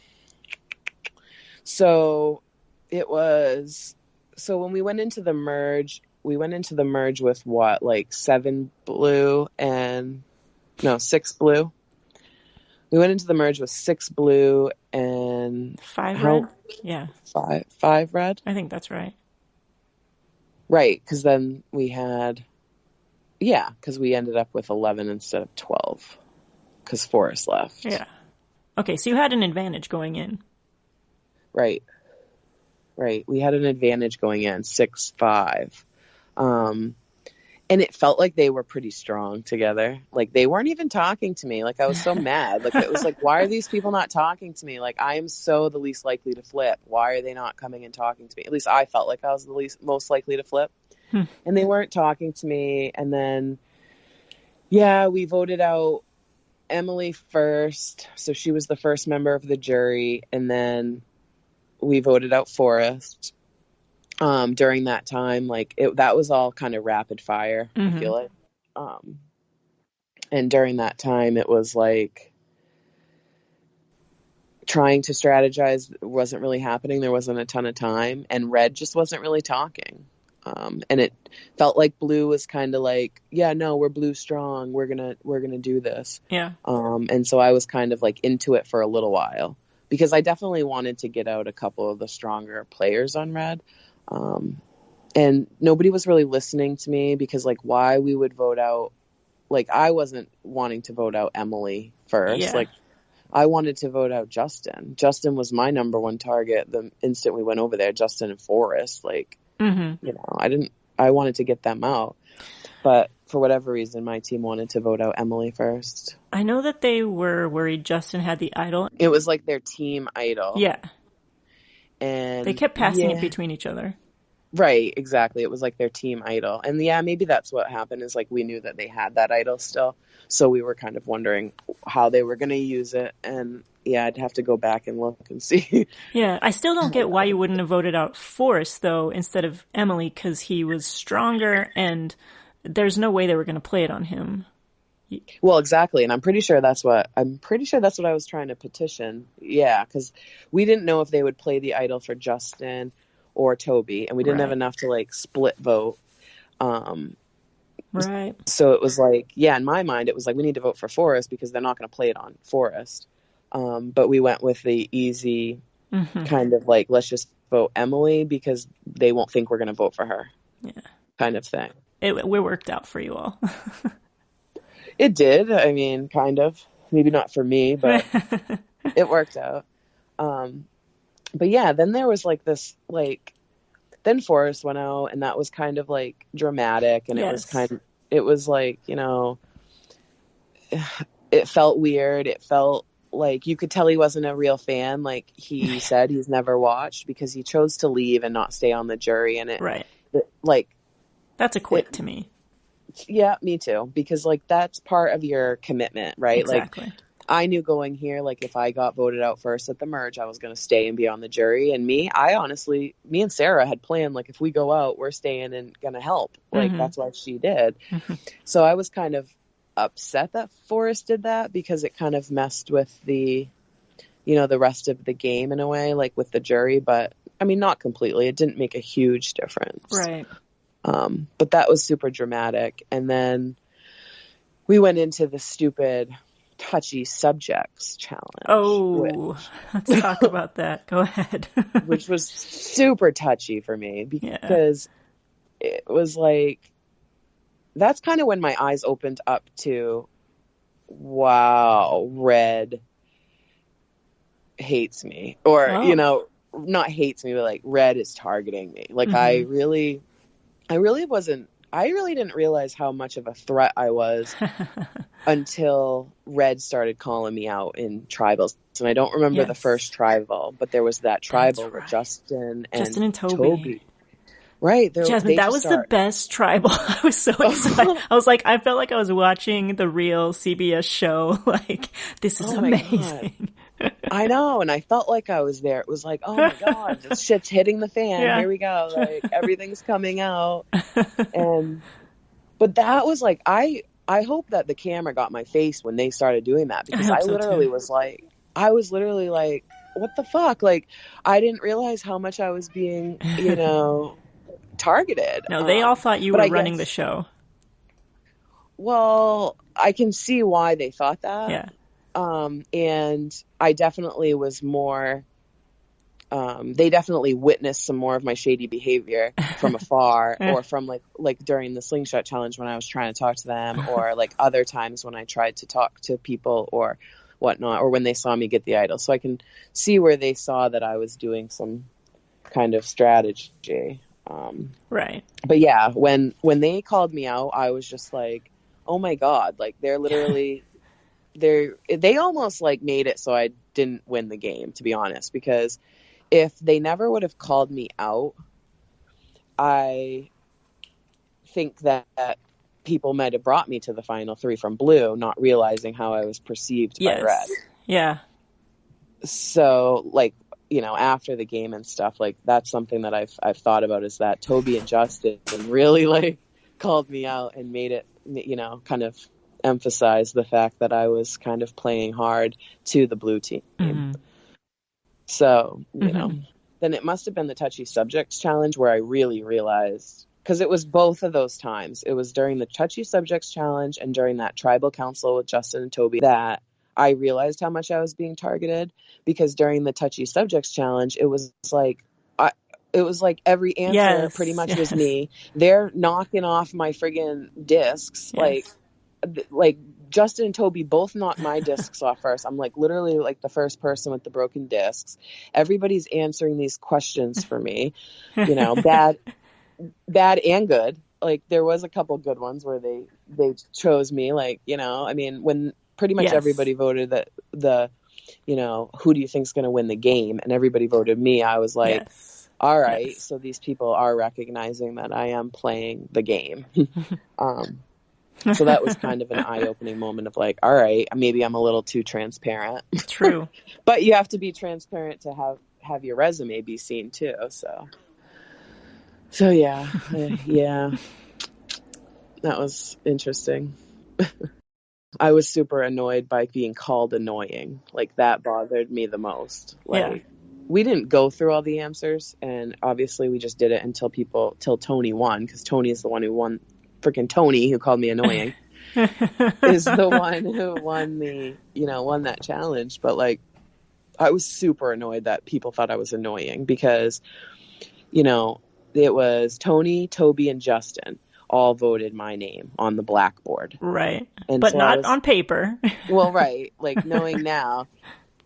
so it was so when we went into the merge, we went into the merge with what, like seven blue and no, six blue. We went into the merge with six blue and Five How- red? Yeah, five five red. I think that's right. Right, because then we had, yeah, because we ended up with 11 instead of 12, because Forrest left. Yeah. Okay, so you had an advantage going in. Right, right. We had an advantage going in, 6 5. Um, and it felt like they were pretty strong together. Like they weren't even talking to me. Like I was so mad. Like it was like, why are these people not talking to me? Like I am so the least likely to flip. Why are they not coming and talking to me? At least I felt like I was the least most likely to flip. Hmm. And they weren't talking to me. And then, yeah, we voted out Emily first. So she was the first member of the jury. And then we voted out Forrest um, during that time. Like it, that was all kind of rapid fire. Mhm. I feel like, um, and during that time, it was like trying to strategize wasn't really happening. There wasn't a ton of time, and Red just wasn't really talking. Um, and it felt like Blue was kind of like, yeah, no, we're Blue strong. We're gonna we're gonna do this. Yeah. Um, and so I was kind of like into it for a little while because I definitely wanted to get out a couple of the stronger players on Red. Um, and nobody was really listening to me because like why we would vote out, like I wasn't wanting to vote out Emily first. Yeah. Like I wanted to vote out Justin. Justin was my number one target the instant we went over there, Justin and Forrest. Like, Mm-hmm. you know, I didn't, I wanted to get them out. But for whatever reason, my team wanted to vote out Emily first. I know that they were worried Justin had the idol. It was like their team idol. Yeah, And they kept passing yeah, it between each other. Right, exactly. It was like their team idol. And yeah, maybe that's what happened is like we knew that they had that idol still. So we were kind of wondering how they were going to use it. And yeah, I'd have to go back and look and see. Yeah, I still don't get why you wouldn't have voted out Forrest though instead of Emily because he was stronger and there's no way they were going to play it on him. Well, exactly. And I'm pretty sure that's what, I'm pretty sure that's what I was trying to petition. Yeah, because we didn't know if they would play the idol for Justin or Toby. And we didn't have enough to like split vote. Um, Right. so it was like, yeah, in my mind, it was like we need to vote for Forrest because they're not going to play it on Forrest. Um, but we went with the easy hmm kind of like let's just vote Emily because they won't think we're going to vote for her. Yeah. Kind of thing. It, it worked out for you all. it did. I mean, kind of. Maybe not for me, but it worked out. Um, but yeah, then there was like this, like, then Forrest went out, and that was kind of like dramatic, and yes. it was kind of, it was like, you know, it felt weird. It felt like you could tell he wasn't a real fan. Like he said, he's never watched because he chose to leave and not stay on the jury, and it, right, it, like, that's a quit it, to me. Yeah, me too. Because like that's part of your commitment, right? Exactly. Like I knew going here, like if I got voted out first at the merge, I was going to stay and be on the jury. And me, I honestly, me and Sarah had planned, like if we go out, we're staying and going to help. Like mm-hmm. that's what she did. Mm-hmm. So I was kind of upset that Forrest did that because it kind of messed with the, you know, the rest of the game in a way, like with the jury. But I mean, not completely. It didn't make a huge difference. Right. Um, but that was super dramatic. And then we went into the stupid touchy subjects challenge. Oh, which, let's talk about that. Go ahead. which was super touchy for me because yeah. it was like, that's kind of when my eyes opened up to, wow, red hates me. Or, oh. you know, not hates me, but like red is targeting me. Like mm-hmm. I really, I really wasn't I really didn't realize how much of a threat I was until Red started calling me out in tribals. And I don't remember yes. the first tribal, but there was that tribal right. where Justin and, Justin and Toby. Toby Right. Jasmine, that was start. the best tribal. I was so excited. I was like, I felt like I was watching the real CBS show. Like, this is oh amazing. I know, and I felt like I was there. It was like, oh my god, this shit's hitting the fan. Yeah. Here we go. Like everything's coming out. And but that was like I I hope that the camera got my face when they started doing that because I, I literally so was like I was literally like, what the fuck? Like I didn't realize how much I was being, you know, targeted. No, they um, all thought you were running guess, the show. Well, I can see why they thought that. Yeah. Um, and I definitely was more. Um, they definitely witnessed some more of my shady behavior from afar, or from like like during the slingshot challenge when I was trying to talk to them, or like other times when I tried to talk to people or whatnot, or when they saw me get the idol. So I can see where they saw that I was doing some kind of strategy. Um, right. But yeah, when when they called me out, I was just like, oh my god, like they're literally they they almost like made it so I didn't win the game to be honest because if they never would have called me out I think that people might have brought me to the final 3 from blue not realizing how I was perceived yes. by red. Yeah. So like you know after the game and stuff like that's something that I've I've thought about is that Toby and Justin really like called me out and made it you know kind of emphasize the fact that I was kind of playing hard to the blue team. Mm-hmm. So, you mm-hmm. know, then it must have been the touchy subjects challenge where I really realized because it was both of those times. It was during the touchy subjects challenge and during that tribal council with Justin and Toby that I realized how much I was being targeted because during the touchy subjects challenge, it was like I, it was like every answer yes, pretty much yes. was me. They're knocking off my friggin' discs. Yes. Like like Justin and Toby both knocked my discs off first. I'm like literally like the first person with the broken discs. Everybody's answering these questions for me, you know, bad, bad and good. Like there was a couple good ones where they they chose me. Like you know, I mean, when pretty much yes. everybody voted that the, you know, who do you think's going to win the game, and everybody voted me. I was like. Yes. All right, yes. so these people are recognizing that I am playing the game. um, so that was kind of an eye-opening moment of like, all right, maybe I'm a little too transparent. True. but you have to be transparent to have have your resume be seen too. So, so yeah, yeah, that was interesting. I was super annoyed by being called annoying. Like that bothered me the most. Like yeah. we didn't go through all the answers and obviously we just did it until people till Tony won because Tony is the one who won freaking Tony, who called me annoying, is the one who won the, you know, won that challenge. But like, I was super annoyed that people thought I was annoying because, you know, it was Tony, Toby, and Justin all voted my name on the blackboard. Right. And but so not was, on paper. well, right. Like knowing now.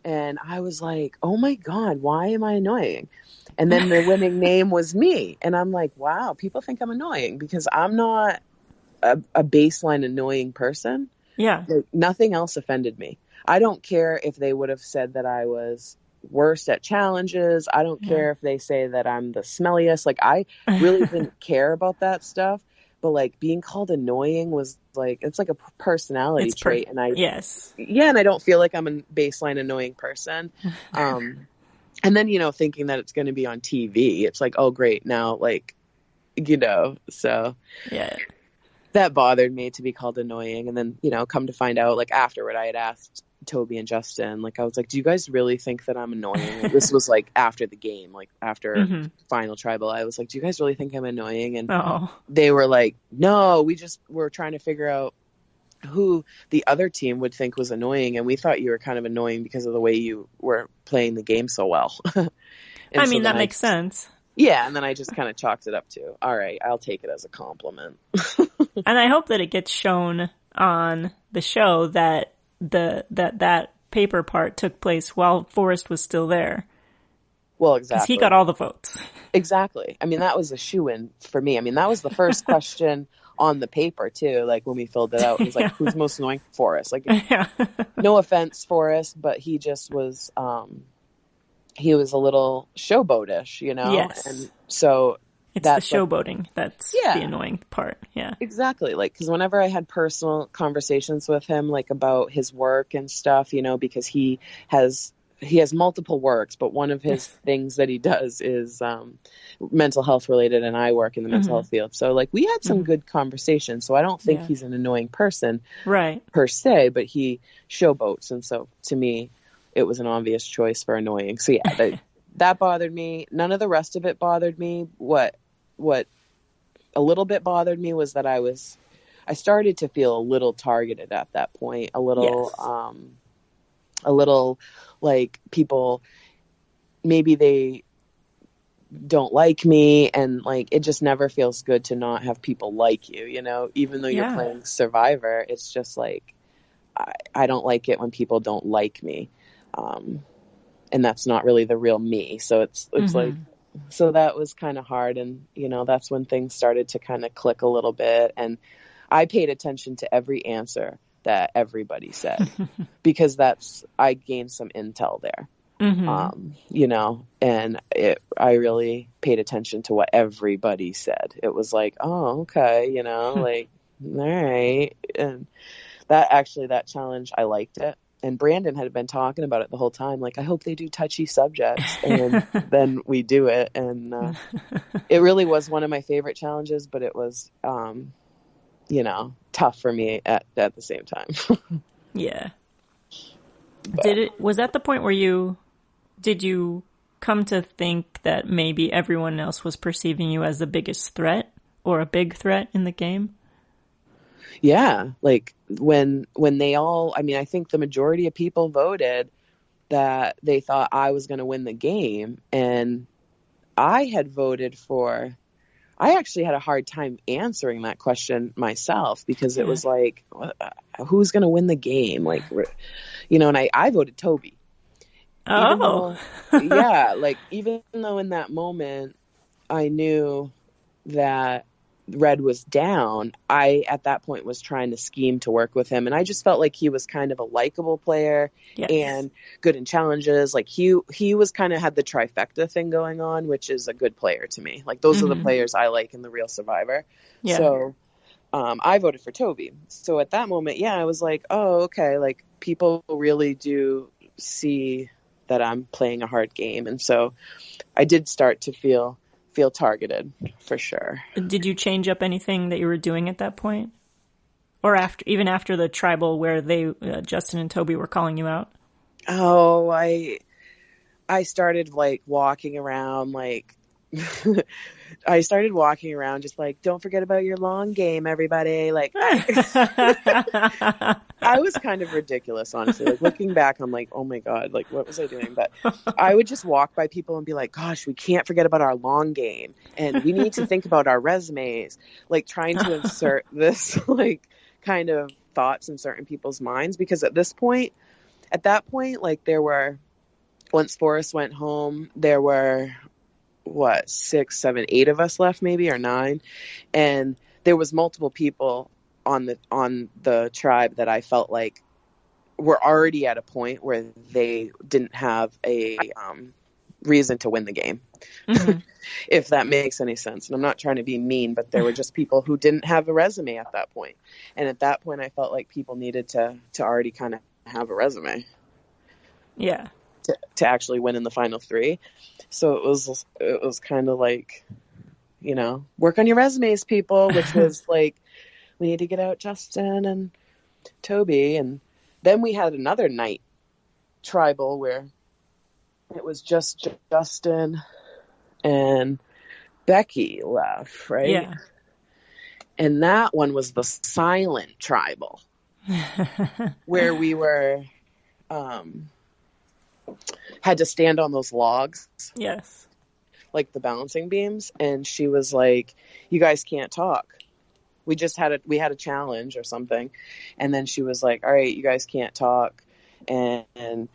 And I was like, oh my God, why am I annoying? And then the winning name was me. And I'm like, wow, people think I'm annoying because I'm not a, a baseline annoying person. Yeah. Like, nothing else offended me. I don't care if they would have said that I was worst at challenges. I don't care yeah. if they say that I'm the smelliest. Like I really didn't care about that stuff. But like being called annoying was like it's like a personality it's trait, and I yes yeah, and I don't feel like I'm a baseline annoying person. Um, and then you know thinking that it's going to be on TV, it's like oh great now like you know so yeah that bothered me to be called annoying. And then, you know, come to find out, like afterward, I had asked Toby and Justin, like, I was like, do you guys really think that I'm annoying? this was like after the game, like after mm-hmm. final tribal. I was like, do you guys really think I'm annoying? And oh. they were like, no, we just were trying to figure out who the other team would think was annoying. And we thought you were kind of annoying because of the way you were playing the game so well. I mean, so that makes I, sense. Yeah, and then I just kind of chalked it up to, all right, I'll take it as a compliment. and I hope that it gets shown on the show that the that that paper part took place while Forrest was still there. Well, exactly. Because he got all the votes. Exactly. I mean, that was a shoe in for me. I mean, that was the first question on the paper too. Like when we filled it out, it was like, "Who's most annoying?" Forrest. Like, yeah. no offense, Forrest, but he just was. um he was a little showboatish, you know? Yes. And so it's the showboating like, that's yeah, the annoying part. Yeah. Exactly. Like, cause whenever I had personal conversations with him, like about his work and stuff, you know, because he has, he has multiple works, but one of his things that he does is, um, mental health related and I work in the mental mm-hmm. health field. So like we had some mm-hmm. good conversations. So I don't think yeah. he's an annoying person. Right. Per se, but he showboats. And so to me, it was an obvious choice for annoying. So yeah, that, that bothered me. None of the rest of it bothered me. What what a little bit bothered me was that I was I started to feel a little targeted at that point. A little yes. um a little like people maybe they don't like me and like it just never feels good to not have people like you, you know, even though you're playing survivor, it's just like I, I don't like it when people don't like me um, and that's not really the real me. So it's it's mm-hmm. like so that was kind of hard, and you know that's when things started to kind of click a little bit, and I paid attention to every answer that everybody said because that's I gained some intel there. Mm-hmm. Um, you know, and it, I really paid attention to what everybody said. It was like, oh, okay, you know, like, all right. And that actually, that challenge, I liked it and Brandon had been talking about it the whole time. Like, I hope they do touchy subjects, and then we do it. And uh, it really was one of my favorite challenges, but it was, um, you know, tough for me at at the same time. yeah. But. Did it? Was that the point where you did you come to think that maybe everyone else was perceiving you as the biggest threat or a big threat in the game? Yeah, like when when they all I mean, I think the majority of people voted that they thought I was going to win the game and I had voted for I actually had a hard time answering that question myself because it was like uh, who's going to win the game like you know and I I voted Toby. Oh. Though, yeah, like even though in that moment I knew that Red was down, I at that point was trying to scheme to work with him, and I just felt like he was kind of a likable player yes. and good in challenges. Like he he was kind of had the trifecta thing going on, which is a good player to me. Like those mm-hmm. are the mm-hmm. players I like in the Real Survivor. Yeah. So um, I voted for Toby. So at that moment, yeah, I was like, oh, okay, like people really do see that I'm playing a hard game, and so I did start to feel feel targeted for sure. Did you change up anything that you were doing at that point, or after even after the tribal where they uh, Justin and Toby were calling you out? Oh, I I started like walking around like I started walking around just like, don't forget about your long game, everybody. Like, I was kind of ridiculous, honestly. Like, looking back, I'm like, oh my God, like, what was I doing? But I would just walk by people and be like, gosh, we can't forget about our long game. And we need to think about our resumes. Like, trying to insert this, like, kind of thoughts in certain people's minds. Because at this point, at that point, like, there were, once Forrest went home, there were what six, seven, eight of us left, maybe or nine, and there was multiple people on the on the tribe that I felt like were already at a point where they didn't have a um, reason to win the game. Mm-hmm. if that makes any sense. And I'm not trying to be mean, but there were just people who didn't have a resume at that point. And at that point I felt like people needed to to already kind of have a resume. Yeah to, to actually win in the final three. So it was it was kind of like, you know, work on your resumes, people. Which was like, we need to get out Justin and Toby, and then we had another night tribal where it was just Justin and Becky left, right? Yeah. And that one was the silent tribal, where we were um, had to stand on those logs. Yes. Like the balancing beams. And she was like, you guys can't talk. We just had a, we had a challenge or something. And then she was like, all right, you guys can't talk. And, and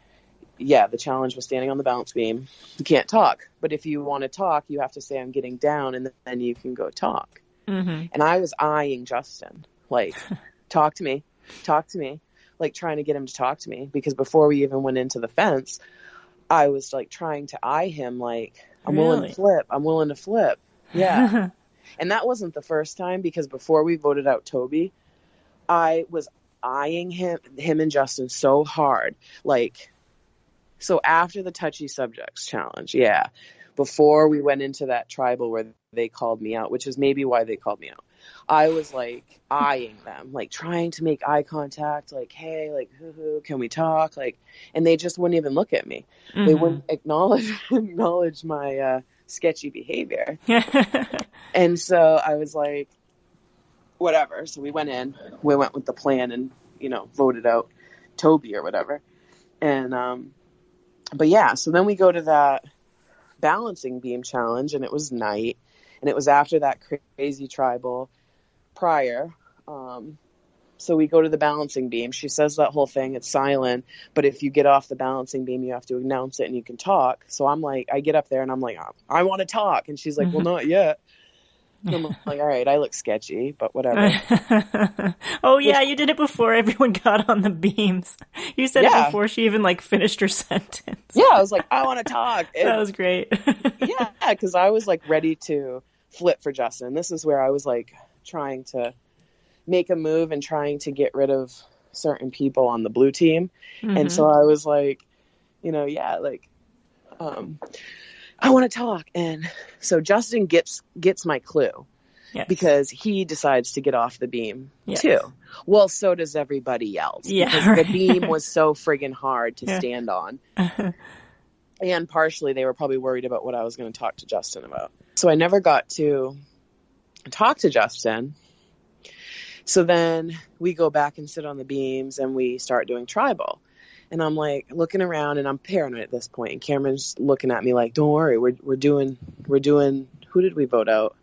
yeah, the challenge was standing on the balance beam. You can't talk. But if you want to talk, you have to say, I'm getting down and then you can go talk. Mm-hmm. And I was eyeing Justin, like, talk to me, talk to me like trying to get him to talk to me because before we even went into the fence, I was like trying to eye him like I'm really? willing to flip. I'm willing to flip. Yeah. and that wasn't the first time because before we voted out Toby, I was eyeing him him and Justin so hard. Like so after the touchy subjects challenge, yeah. Before we went into that tribal where they called me out, which is maybe why they called me out. I was like eyeing them, like trying to make eye contact, like, hey, like, hoo hoo, can we talk? Like, and they just wouldn't even look at me. Mm-hmm. They wouldn't acknowledge acknowledge my uh, sketchy behavior. and so I was like, whatever. So we went in, we went with the plan, and you know, voted out Toby or whatever. And um, but yeah, so then we go to that balancing beam challenge, and it was night and it was after that crazy tribal prior. Um, so we go to the balancing beam. She says that whole thing. It's silent, but if you get off the balancing beam, you have to announce it and you can talk. So I'm like, I get up there and I'm like, I want to talk, and she's like, Well, not yet. And I'm like, all right, I look sketchy, but whatever. oh yeah, you did it before everyone got on the beams. You said yeah. it before she even like finished her sentence. Yeah, I was like, I want to talk. And, that was great. yeah, because I was like ready to flip for Justin. This is where I was like trying to make a move and trying to get rid of certain people on the blue team. Mm-hmm. And so I was like, you know, yeah, like um I want to talk and so Justin gets gets my clue. Yes. Because he decides to get off the beam yes. too. Well, so does everybody else. Yeah, because right. the beam was so friggin' hard to yeah. stand on. and partially they were probably worried about what I was going to talk to Justin about. So I never got to talk to Justin. So then we go back and sit on the beams and we start doing tribal. And I'm like looking around and I'm paranoid at this point. And Cameron's looking at me like, "Don't worry, we're we're doing we're doing. Who did we vote out?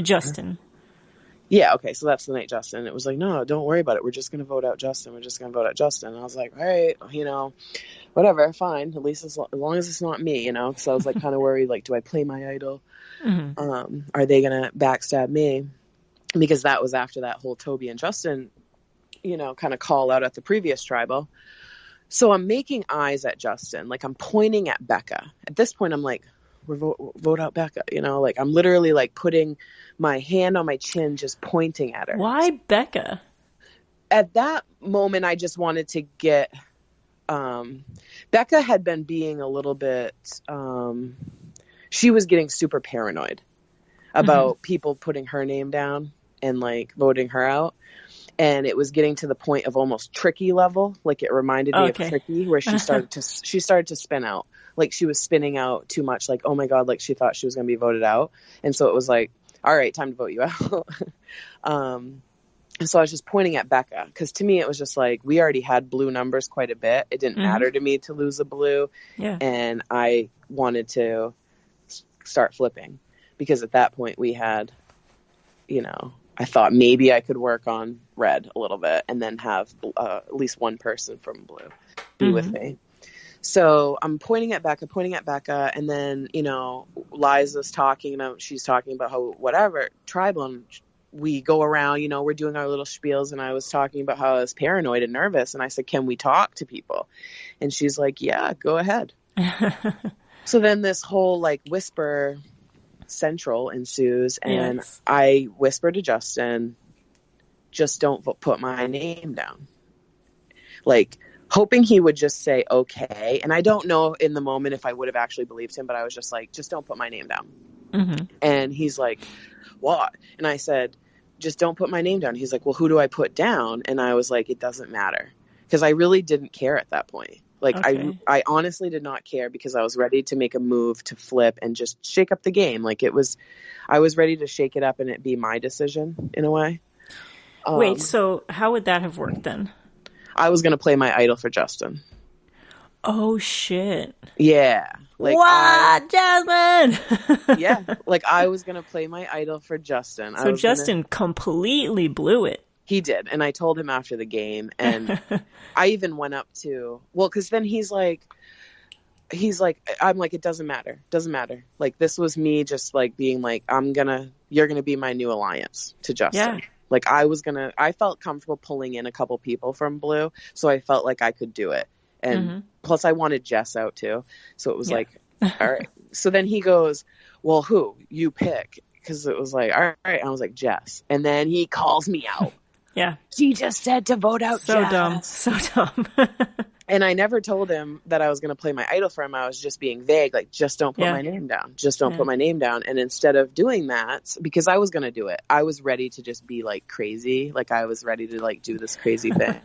Justin. Yeah, okay, so that's the night Justin. It was like, no, don't worry about it. We're just gonna vote out Justin. We're just gonna vote out Justin. And I was like, all right, you know, whatever, fine. At least as, as long as it's not me, you know. Because I was like kind of worried, like, do I play my idol? Mm-hmm. Um, are they gonna backstab me? Because that was after that whole Toby and Justin, you know, kind of call out at the previous tribal. So I'm making eyes at Justin, like I'm pointing at Becca. At this point, I'm like, we vote, vote out Becca, you know, like I'm literally like putting my hand on my chin, just pointing at her. Why Becca? At that moment, I just wanted to get um, Becca had been being a little bit, um, she was getting super paranoid about mm-hmm. people putting her name down and like voting her out. and it was getting to the point of almost tricky level. Like it reminded me Okay. of tricky, where she started to she started to spin out. Like she was spinning out too much. Like oh my god, like she thought she was going to be voted out, and so it was like, all right, time to vote you out. um, and so I was just pointing at Becca because to me it was just like we already had blue numbers quite a bit. It didn't Mhm. matter to me to lose a blue, Yeah. and I wanted to start flipping because at that point we had, you know, I thought maybe I could work on red a little bit and then have uh, at least one person from blue be with me. So I'm pointing at Becca, pointing at Becca, and then you know Liza's talking, and she's talking about how whatever tribal. And we go around, you know, we're doing our little spiels, and I was talking about how I was paranoid and nervous, and I said, "Can we talk to people?" And she's like, "Yeah, go ahead." So then this whole like whisper central ensues, and Yes. I whisper to Justin, "Just don't put my name down." Like hoping he would just say okay, and I don't know in the moment if I would have actually believed him, but I was just like, "Just don't put my name down." Mhm. And he's like, "What?" And I said, "Just don't put my name down." He's like, "Well, who do I put down?" And I was like, "It doesn't matter." Because I really didn't care at that point. Like Okay. I I honestly did not care because I was ready to make a move to flip and just shake up the game. Like it was I was ready to shake it up and it be my decision in a way. Um, Wait, so how would that have worked then? I was going to play my idol for Justin. Oh shit. Yeah. Like I- what, Jasmine? yeah, like I was going to play my idol for Justin. I So was gonna- Justin completely blew it. He did, and I told him after the game, and I even went up to well, because then he's like, he's like, I'm like, it doesn't matter, doesn't matter. Like this was me just like being like, I'm gonna, you're gonna be my new alliance to Justin. Yeah. Like I was gonna, I felt comfortable pulling in a couple people from Blue, so I felt like I could do it, and Mhm. plus I wanted Jess out too, so it was Yeah. like, all right. So then he goes, well, who you pick? Because it was like, all right. I was like, Jess, and then he calls me out. Yeah. She just said to vote out So Jess. dumb. So dumb. And I never told him that I was going to play my idol for him. I was just being vague, like, just don't put Yeah. my name down. Just don't Yeah. put my name down. And instead of doing that, because I was going to do it, I was ready to just be like crazy. Like, I was ready to like do this crazy thing.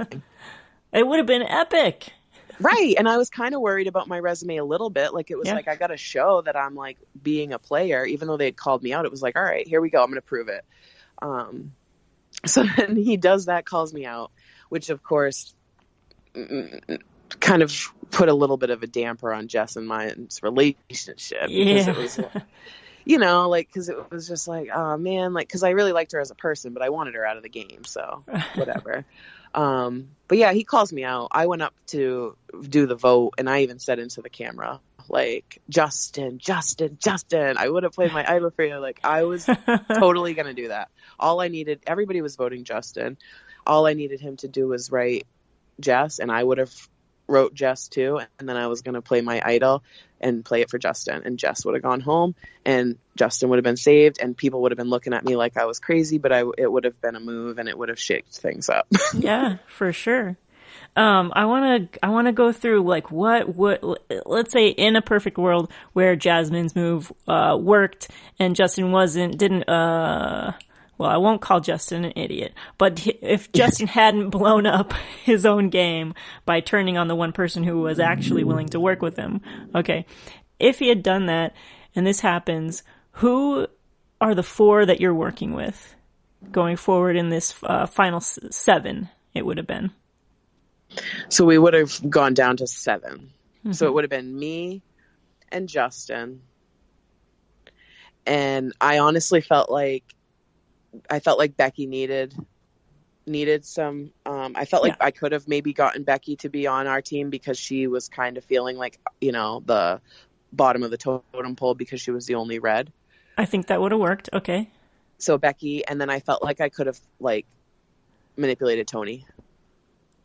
it would have been epic. right. And I was kind of worried about my resume a little bit. Like, it was Yeah. like, I got to show that I'm like being a player, even though they had called me out. It was like, all right, here we go. I'm going to prove it. Um, so then he does that, calls me out, which of course kind of put a little bit of a damper on Jess and mine's relationship because Yeah. it was, you know, like because it was just like, oh man, like because I really liked her as a person, but I wanted her out of the game, so whatever. Um, but yeah, he calls me out. I went up to do the vote, and I even said into the camera. Like Justin, Justin, Justin. I would have played my idol for you. Like I was totally gonna do that. All I needed, everybody was voting Justin. All I needed him to do was write Jess, and I would have wrote Jess too. And then I was gonna play my idol and play it for Justin, and Jess would have gone home, and Justin would have been saved, and people would have been looking at me like I was crazy, but I it would have been a move, and it would have shaked things up. yeah, for sure. Um, I want to I want to go through like what would let's say in a perfect world where Jasmine's move uh, worked and Justin wasn't didn't uh well I won't call Justin an idiot but if Justin hadn't blown up his own game by turning on the one person who was actually willing to work with him okay. If he had done that and this happens who are the four that you're working with going forward in this uh, final seven it would have been? So we would have gone down to 7 So it would have been me and Justin. And I honestly felt like I felt like Becky needed needed some um I felt like Yeah. I could have maybe gotten Becky to be on our team because she was kind of feeling like, you know, the bottom of the totem pole because she was the only red. I think that would have worked. Okay. So Becky and then I felt like I could have like manipulated Tony.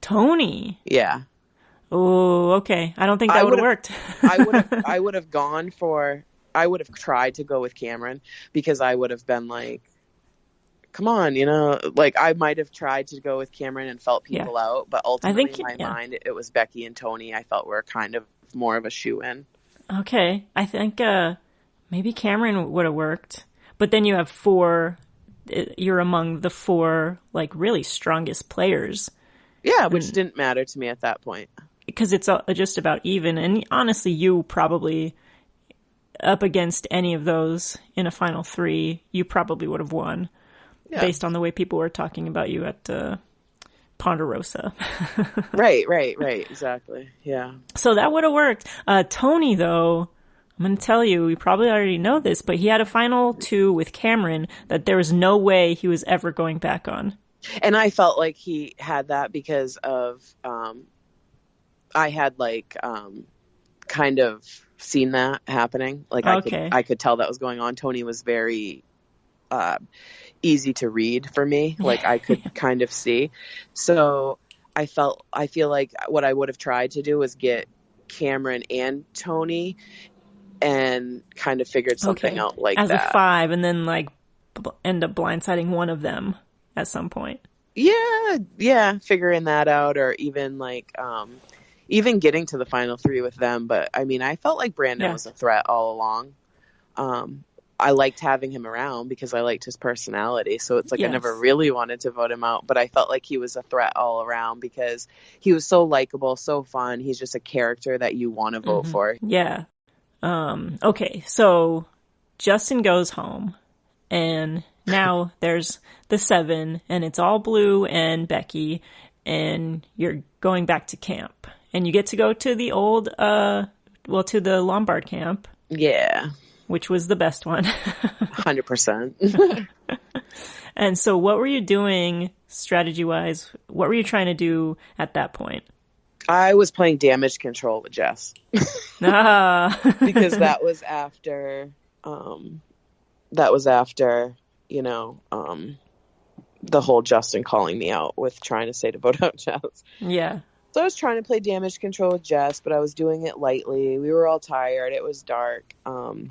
Tony. Yeah. Oh, okay. I don't think that would have worked. I would have I would have gone for I would have tried to go with Cameron because I would have been like come on, you know, like I might have tried to go with Cameron and felt Yeah. people out, but ultimately think- in my yeah. mind it was Becky and Tony I felt were kind of more of a shoe in. okay. I think uh maybe Cameron would have worked. But then you have four you're among the four like really strongest players. Yeah, which and, didn't matter to me at that point because it's just about even. And honestly, you probably up against any of those in a final three, you probably would have won yeah. based on the way people were talking about you at uh, Ponderosa. right, right, right. Exactly. Yeah. So that would have worked. Uh, Tony, though, I'm going to tell you, we probably already know this, but he had a final two with Cameron that there was no way he was ever going back on. And I felt like he had that because of, um, I had like, um, kind of seen that happening. Like I could, I could tell that was going on. Tony was very, uh, easy to read for me. Like I could kind of see. So I felt, I feel like what I would have tried to do was get Cameron and Tony and kind of figured something okay. out like As that. a five and then like end up blindsiding one of them at some point. Yeah, yeah, figuring that out or even like, um, even getting to the final three with them. But I mean, I felt like Brandon yeah. was a threat all along. Um, I liked having him around because I liked his personality. So it's like yes. I never really wanted to vote him out, but I felt like he was a threat all around because he was so likable, so fun. He's just a character that you want to vote mm-hmm. for. Yeah. Um, okay, so Justin goes home, and now there's the seven, and it's all Blue and Becky, and you're going back to camp, and you get to go to the old, uh, well, to the Lombard camp. Yeah which was the best one. 100%. and so what were you doing strategy wise? What were you trying to do at that point? I was playing damage control with Jess. ah. because that was after, um, that was after, you know, um, the whole Justin calling me out with trying to say to vote out Jess. Yeah. So I was trying to play damage control with Jess, but I was doing it lightly. We were all tired. It was dark. Um,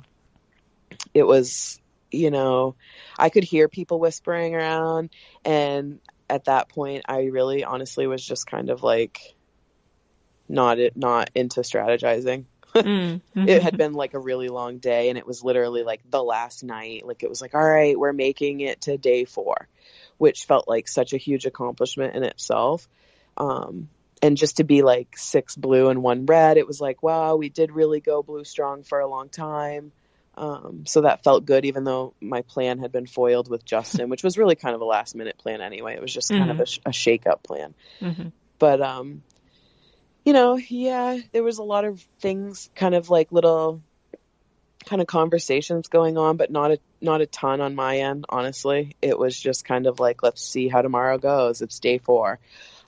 it was, you know, I could hear people whispering around. And at that point, I really honestly was just kind of like not, not into strategizing. mm-hmm. it had been like a really long day and it was literally like the last night. Like it was like, all right, we're making it to day four, which felt like such a huge accomplishment in itself. Um, and just to be like six blue and one red, it was like, wow, we did really go blue strong for a long time. Um, so that felt good, even though my plan had been foiled with Justin, which was really kind of a last minute plan anyway. It was just kind mm-hmm. of a, sh- a shake up plan. Mm-hmm. But, um, you know, yeah, there was a lot of things, kind of like little kind of conversations going on, but not a not a ton on my end. Honestly, it was just kind of like, let's see how tomorrow goes. It's day four.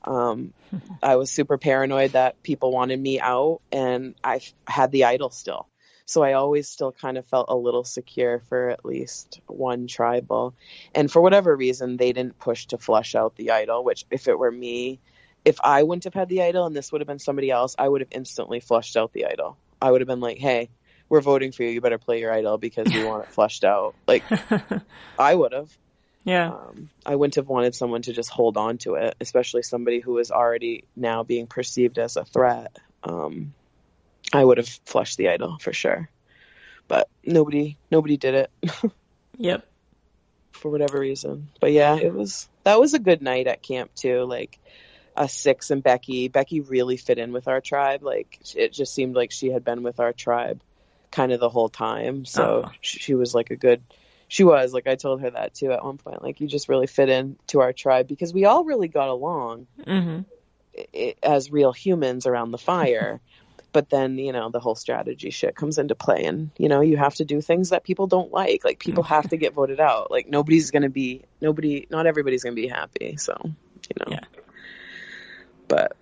Um, I was super paranoid that people wanted me out, and I had the idol still. So I always still kind of felt a little secure for at least one tribal. And for whatever reason, they didn't push to flush out the idol, which if it were me, if I wouldn't have had the idol and this would have been somebody else, I would have instantly flushed out the idol. I would have been like, hey, we're voting for you. You better play your idol because we want it flushed out. Like, I would have. Yeah. Um, I wouldn't have wanted someone to just hold on to it, especially somebody who is already now being perceived as a threat. Um, I would have flushed the idol for sure. But nobody nobody did it. yep. For whatever reason. But yeah, it was that was a good night at camp too. Like us six and Becky. Becky really fit in with our tribe. Like it just seemed like she had been with our tribe kind of the whole time. So oh. she was like a good she was like I told her that too at one point. Like you just really fit in to our tribe because we all really got along mm-hmm. it, as real humans around the fire. but then you know the whole strategy shit comes into play and you know you have to do things that people don't like. Like people have to get voted out. Like nobody's gonna be nobody not everybody's gonna be happy so you know. Yeah. but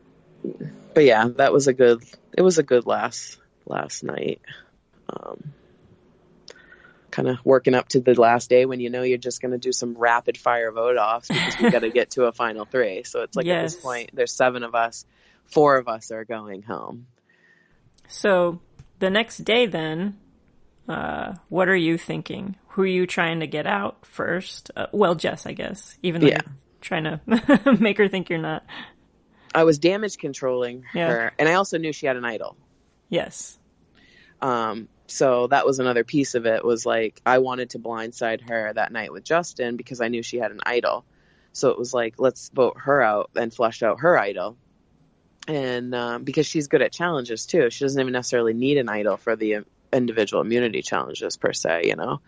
but yeah that was a good it was a good last last night. Um kind of working up to the last day when you know you're just going to do some rapid fire vote offs because we got to get to a final three. So it's like yes. at this point there's seven of us four of us are going home so the next day, then, uh, what are you thinking? Who are you trying to get out first? Uh, well, Jess, I guess, even though yeah. you're trying to make her think you're not. I was damage controlling yeah. her, and I also knew she had an idol. Yes. Um, so that was another piece of it was like I wanted to blindside her that night with Justin because I knew she had an idol. So it was like let's vote her out and flush out her idol. And um, because she's good at challenges too, she doesn't even necessarily need an idol for the individual immunity challenges per se, you know.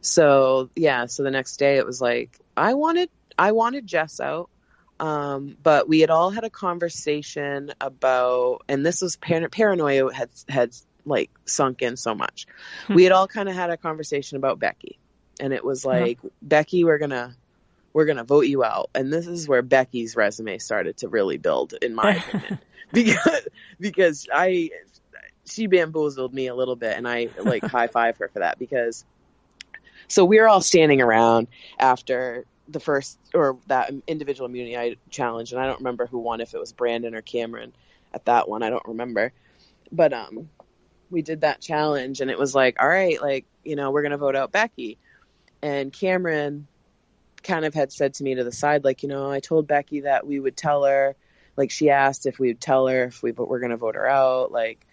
So yeah, so the next day it was like I wanted I wanted Jess out. Um, but we had all had a conversation about, and this was par- paranoia had had like sunk in so much. we had all kind of had a conversation about Becky, and it was like Becky, we're gonna we're gonna vote you out, and this is where Becky's resume started to really build, in my opinion, because because I she bamboozled me a little bit, and I like high five her for that because. So we're all standing around after the first or that individual immunity challenge, and I don't remember who won, if it was Brandon or Cameron at that one. I don't remember, but um, we did that challenge, and it was like, all right, like you know, we're gonna vote out Becky, and Cameron kind of had said to me to the side, like, you know, I told Becky that we would tell her, like, she asked if we would tell her if we but we're gonna vote her out, like.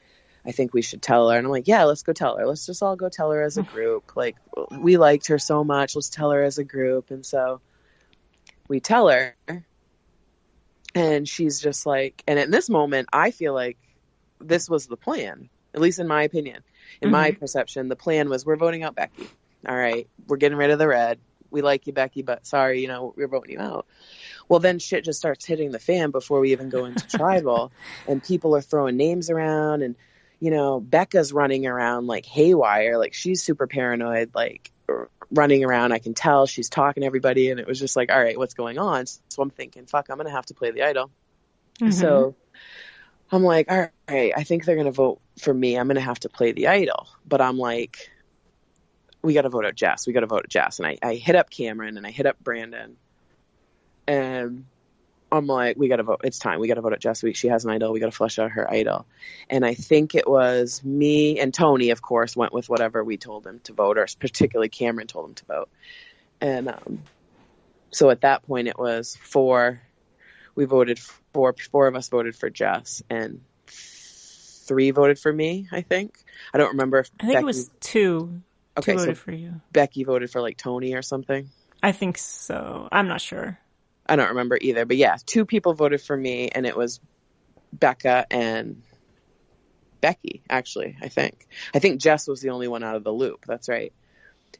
I think we should tell her. And I'm like, yeah, let's go tell her. Let's just all go tell her as a group. Like, we liked her so much. Let's tell her as a group. And so we tell her. And she's just like, and in this moment, I feel like this was the plan, at least in my opinion. In mm-hmm. my perception, the plan was we're voting out Becky. All right, we're getting rid of the red. We like you, Becky, but sorry, you know, we're voting you out. Well, then shit just starts hitting the fan before we even go into tribal, and people are throwing names around and you know, Becca's running around like haywire, like she's super paranoid, like running around. I can tell she's talking to everybody, and it was just like, all right, what's going on? So I'm thinking, fuck, I'm gonna have to play the idol. Mm-hmm. So I'm like, all right, I think they're gonna vote for me. I'm gonna have to play the idol, but I'm like, we got to vote out Jess. We got to vote out Jess. And I, I hit up Cameron and I hit up Brandon, and I'm like, we got to vote. It's time. We got to vote at Jess Week. She has an idol. We got to flush out her idol. And I think it was me and Tony, of course, went with whatever we told them to vote, or particularly Cameron told them to vote. And um, so at that point, it was four. We voted four. Four of us voted for Jess, and three voted for me. I think. I don't remember. I think Becky, it was two. Okay, voted so for you. Becky voted for like Tony or something. I think so. I'm not sure. I don't remember either, but yeah, two people voted for me, and it was Becca and Becky. Actually, I think I think Jess was the only one out of the loop. That's right.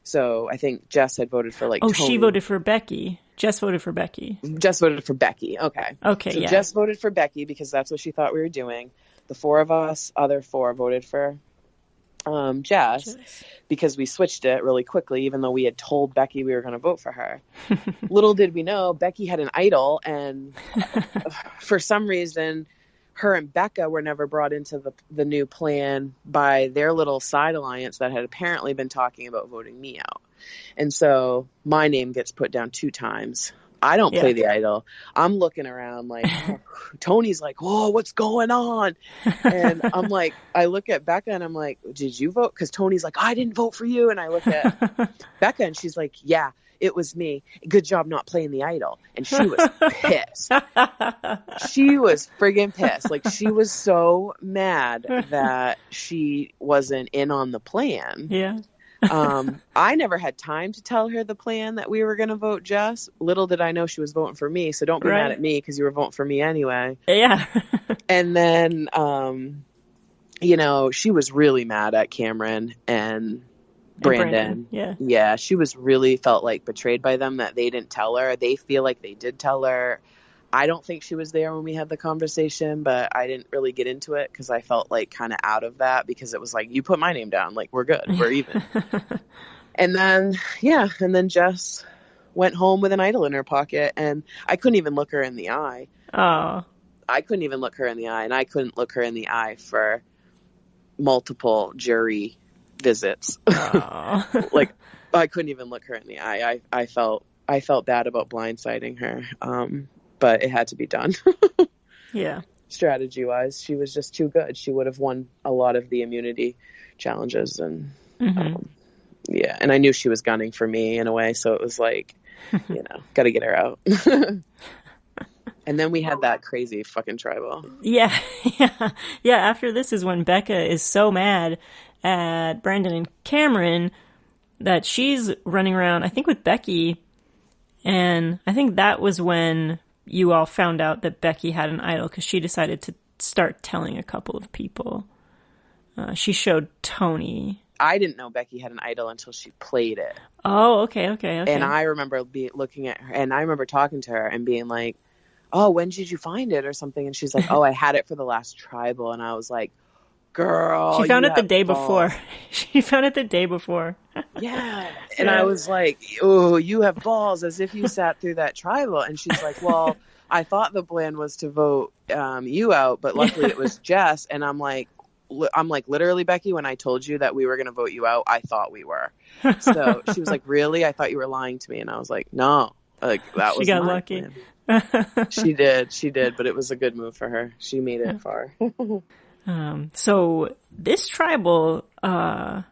So I think Jess had voted for like. Oh, Tony. she voted for Becky. Jess voted for Becky. Jess voted for Becky. Okay. Okay. So yeah. Jess voted for Becky because that's what she thought we were doing. The four of us, other four, voted for um, Jess, Jess, because we switched it really quickly, even though we had told Becky we were going to vote for her. Little did we know, Becky had an idol, and for some reason, her and Becca were never brought into the the new plan by their little side alliance that had apparently been talking about voting me out. And so my name gets put down two times. I don't yeah. play the idol. I'm looking around like oh, Tony's like, "Oh, what's going on?" And I'm like, I look at Becca and I'm like, "Did you vote?" Because Tony's like, "I didn't vote for you," and I look at Becca and she's like, "Yeah." It was me. Good job not playing the idol. And she was pissed. she was friggin' pissed. Like she was so mad that she wasn't in on the plan. Yeah um, I never had time to tell her the plan that we were going to vote Jess. Little did I know she was voting for me, so don't be right. mad at me because you were voting for me anyway. Yeah. and then, um, you know, she was really mad at Cameron and Brandon. Brandon. Yeah. Yeah, she was really felt like betrayed by them that they didn't tell her. They feel like they did tell her. I don't think she was there when we had the conversation, but I didn't really get into it because I felt like kind of out of that because it was like, you put my name down, like we're good, we're even. and then, yeah, and then Jess went home with an idol in her pocket and I couldn't even look her in the eye. Oh. I couldn't even look her in the eye and I couldn't look her in the eye for multiple jury visits. like I couldn't even look her in the eye. I, I felt I felt bad about blindsiding her. Um, but it had to be done. yeah. Strategy wise, she was just too good. She would have won a lot of the immunity challenges, and mm-hmm. um, yeah, and I knew she was gunning for me in a way, so it was like, you know, got to get her out. and then we had that crazy fucking tribal. Yeah, yeah, yeah. After this is when Becca is so mad at Brandon and Cameron that she's running around, I think with Becky, and I think that was when you all found out that Becky had an idol because she decided to start telling a couple of people. Uh, she showed Tony. I didn't know Becky had an idol until she played it. Oh, okay, okay, okay. And I remember be, looking at her, and I remember talking to her and being like, "Oh, when did you find it?" or something. And she's like, "Oh, I had it for the last tribal." And I was like, "Girl, she found it the day balls. before. she found it the day before." yeah, and yeah. I was like, "Oh, you have balls," as if you sat through that tribal. And she's like, "Well." I thought the plan was to vote um, you out, but luckily it was Jess. And I'm like, I'm like, literally, Becky, when I told you that we were going to vote you out, I thought we were. So she was like, really? I thought you were lying to me. And I was like, no, like that was She got lucky. she did. She did, but it was a good move for her. She made it far. Um, so this tribal, uh,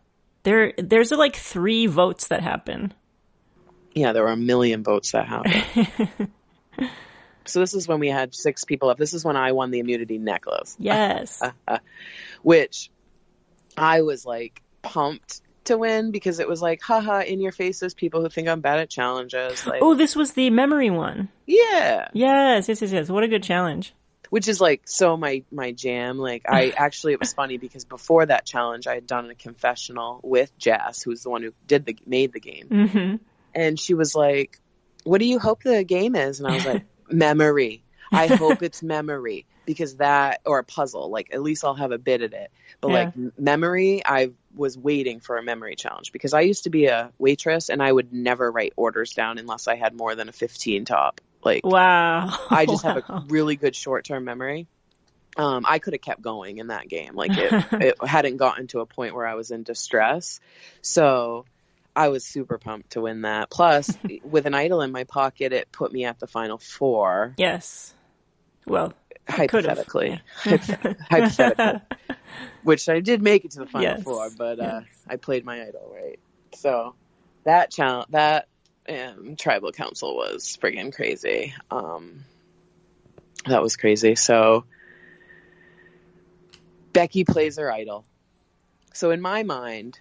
there, there's like three votes that happen. Yeah, there were a million votes that happened. so this is when we had six people up. This is when I won the immunity necklace. Yes which I was like pumped to win because it was like, haha, in your faces, people who think I'm bad at challenges. Like, oh, this was the memory one. Yeah. Yes, yes, yes, yes. What a good challenge. Which is like so my my jam. Like I actually it was funny because before that challenge I had done a confessional with Jess, who's the one who did the made the game, mm-hmm. and she was like, "What do you hope the game is?" And I was like, "Memory." I hope it's memory because that or a puzzle like at least i'll have a bit in it but yeah. like memory i was waiting for a memory challenge because i used to be a waitress and i would never write orders down unless i had more than a 15 top like wow i just wow. have a really good short-term memory um, I could have kept going in that game. Like it, it hadn't gotten to a point where I was in distress. So I was super pumped to win that. Plus, with an idol in my pocket, it put me at the final four. Yes. Well, hypothetically, hypothetically, which I did make it to the final yes. four, but yes. uh, I played my idol right. So that challenge, that um, tribal council was friggin' crazy. Um, that was crazy. So Becky plays her idol. So in my mind,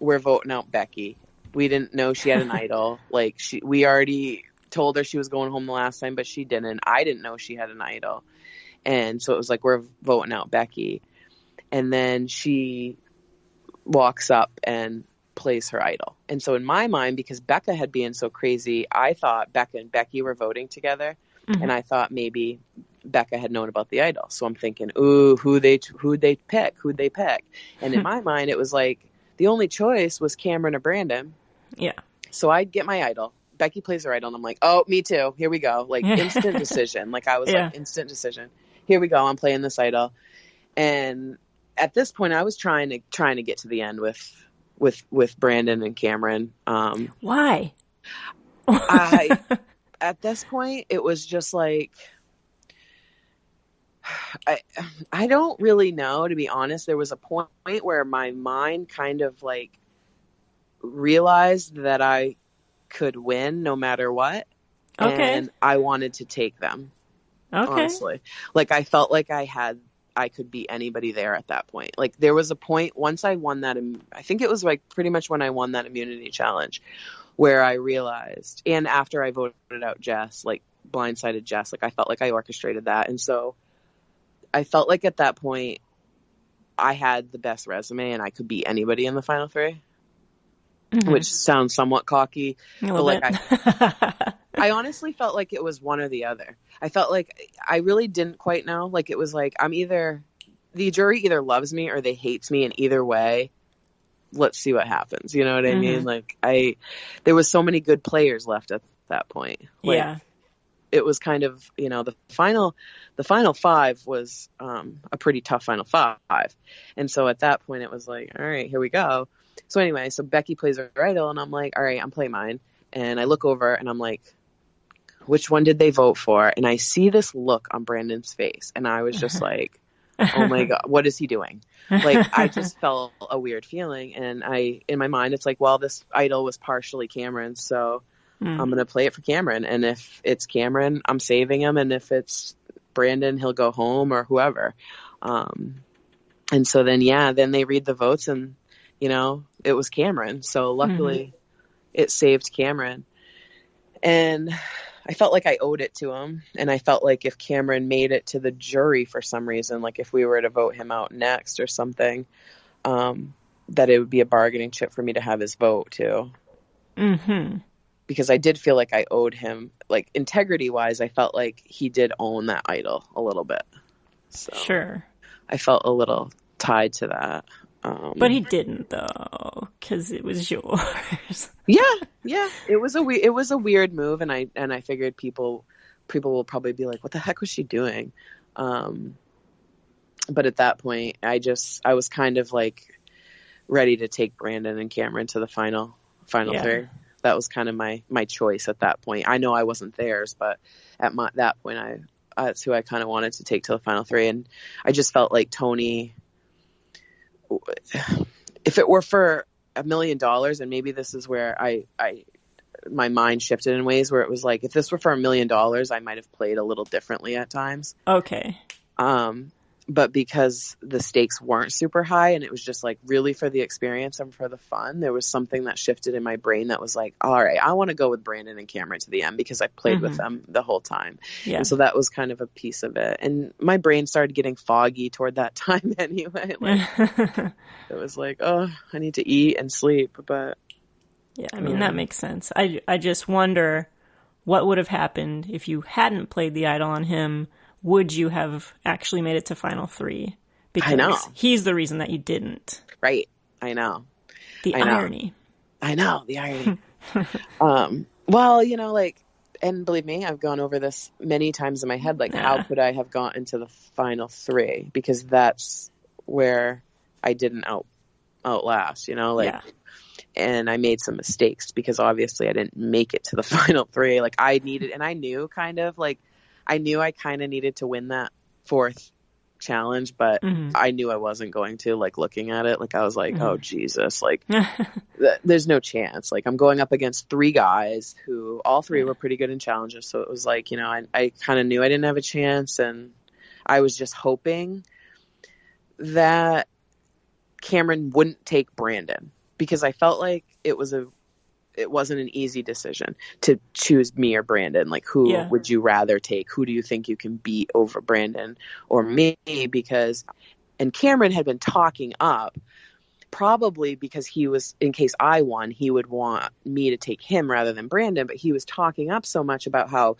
we're voting out Becky. We didn't know she had an idol. Like she, we already told her she was going home the last time, but she didn't. I didn't know she had an idol. And so it was like, we're voting out Becky. And then she walks up and plays her idol. And so in my mind, because Becca had been so crazy, I thought Becca and Becky were voting together. Mm-hmm. And I thought maybe Becca had known about the idol. So I'm thinking, ooh, who they who'd they pick? Who'd they pick? And in my mind, it was like the only choice was Cameron or Brandon. Yeah. So I'd get my idol. Becky plays her idol, and I'm like, oh, me too. Here we go. Like instant decision. Like I was yeah. like instant decision. Here we go. I'm playing this idol, and at this point, I was trying to trying to get to the end with with with Brandon and Cameron. Um, Why? I at this point, it was just like. I I don't really know to be honest. There was a point where my mind kind of like realized that I could win no matter what. Okay. And I wanted to take them. Okay. Honestly. Like I felt like I had I could be anybody there at that point. Like there was a point once I won that I think it was like pretty much when I won that immunity challenge where I realized and after I voted out Jess, like blindsided Jess, like I felt like I orchestrated that. And so I felt like at that point I had the best resume and I could beat anybody in the final three mm-hmm. which sounds somewhat cocky. but like I, I honestly felt like it was one or the other. I felt like I really didn't quite know. Like it was like I'm either the jury either loves me or they hates me, and either way, let's see what happens. You know what I mm-hmm. mean? Like I, there was so many good players left at that point. Like, yeah. It was kind of, you know, the final, the final five was um, a pretty tough final five, and so at that point it was like, all right, here we go. So anyway, so Becky plays her idol, and I'm like, all right, I'm playing mine. And I look over, and I'm like, which one did they vote for? And I see this look on Brandon's face, and I was just like, oh my god, what is he doing? Like I just felt a weird feeling, and I in my mind it's like, well, this idol was partially Cameron, so mm. I'm gonna play it for Cameron, and if it's Cameron, I'm saving him, and if it's Brandon, he'll go home or whoever. Um, and so then yeah, then they read the votes and You know, it was Cameron. So luckily mm-hmm. it saved Cameron. And I felt like I owed it to him. And I felt like if Cameron made it to the jury for some reason, like if we were to vote him out next or something, um, that it would be a bargaining chip for me to have his vote too. Mm-hmm. Because I did feel like I owed him, like integrity wise, I felt like he did own that idol a little bit. So sure. I felt a little tied to that. Um, but he didn't though, because it was yours. yeah, yeah. It was a we- it was a weird move, and I and I figured people people will probably be like, "What the heck was she doing?" Um, but at that point, I just I was kind of like ready to take Brandon and Cameron to the final final yeah. three. That was kind of my my choice at that point. I know I wasn't theirs, but at my, that point, I that's who I kind of wanted to take to the final three, and I just felt like Tony if it were for a million dollars, and maybe this is where I, I, my mind shifted in ways where it was like, if this were for a million dollars, I might have played a little differently at times. Okay. Um, but because the stakes weren't super high and it was just like really for the experience and for the fun, there was something that shifted in my brain that was like, all right, I want to go with Brandon and Cameron to the end because I played mm-hmm. with them the whole time. Yeah. And so that was kind of a piece of it. And my brain started getting foggy toward that time anyway. Like, it was like, oh, I need to eat and sleep. But yeah, I mean, yeah. that makes sense. I, I just wonder what would have happened if you hadn't played the idol on him would you have actually made it to final three? Because I know. he's the reason that you didn't. Right. I know. The I irony. Know. I know the irony. um, well, you know, like, and believe me, I've gone over this many times in my head. Like, yeah. how could I have gotten to the final three? Because that's where I didn't out outlast. You know, like. Yeah and I made some mistakes because obviously I didn't make it to the final three. Like I needed, and I knew kind of like I knew I kind of needed to win that fourth challenge, but mm-hmm. I knew I wasn't going to. Like looking at it, like I was like, mm-hmm. oh Jesus, like th- there's no chance. Like I'm going up against three guys who all three were pretty good in challenges, so it was like you know I I kind of knew I didn't have a chance, and I was just hoping that Cameron wouldn't take Brandon because I felt like it was a it wasn't an easy decision to choose me or Brandon. Like, who yeah. would you rather take? Who do you think you can beat over Brandon or me? Because, and Cameron had been talking up probably because he was in case I won, he would want me to take him rather than Brandon, but he was talking up so much about how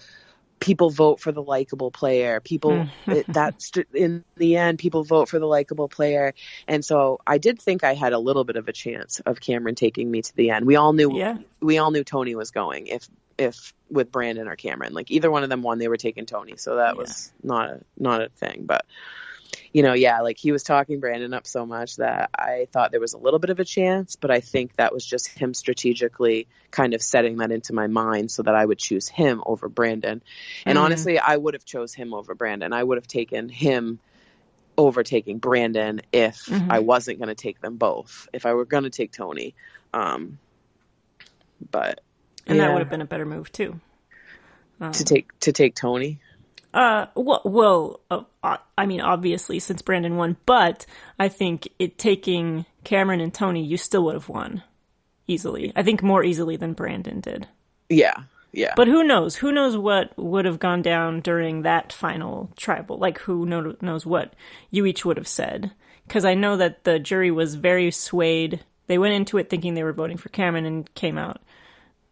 people vote for the likable player. People mm. it, that's in the end, people vote for the likable player. And so I did think I had a little bit of a chance of Cameron taking me to the end. We all knew, yeah. we all knew Tony was going if, if with Brandon or Cameron, like either one of them won, they were taking Tony. So that yeah. was not a, not a thing, but you know, yeah, like he was talking Brandon up so much that I thought there was a little bit of a chance, but I think that was just him strategically kind of setting that into my mind so that I would choose him over Brandon. And mm-hmm. honestly, I would have chose him over Brandon. I would have taken him over taking Brandon if mm-hmm. I wasn't going to take them both. If I were going to take Tony, um, but and yeah. that would have been a better move too. Um, to take to take Tony. Uh, well, well, uh, I mean, obviously, since Brandon won, but I think it taking Cameron and Tony, you still would have won easily. I think more easily than Brandon did. Yeah, yeah. But who knows? Who knows what would have gone down during that final tribal? Like, who know, knows what you each would have said? Because I know that the jury was very swayed. They went into it thinking they were voting for Cameron and came out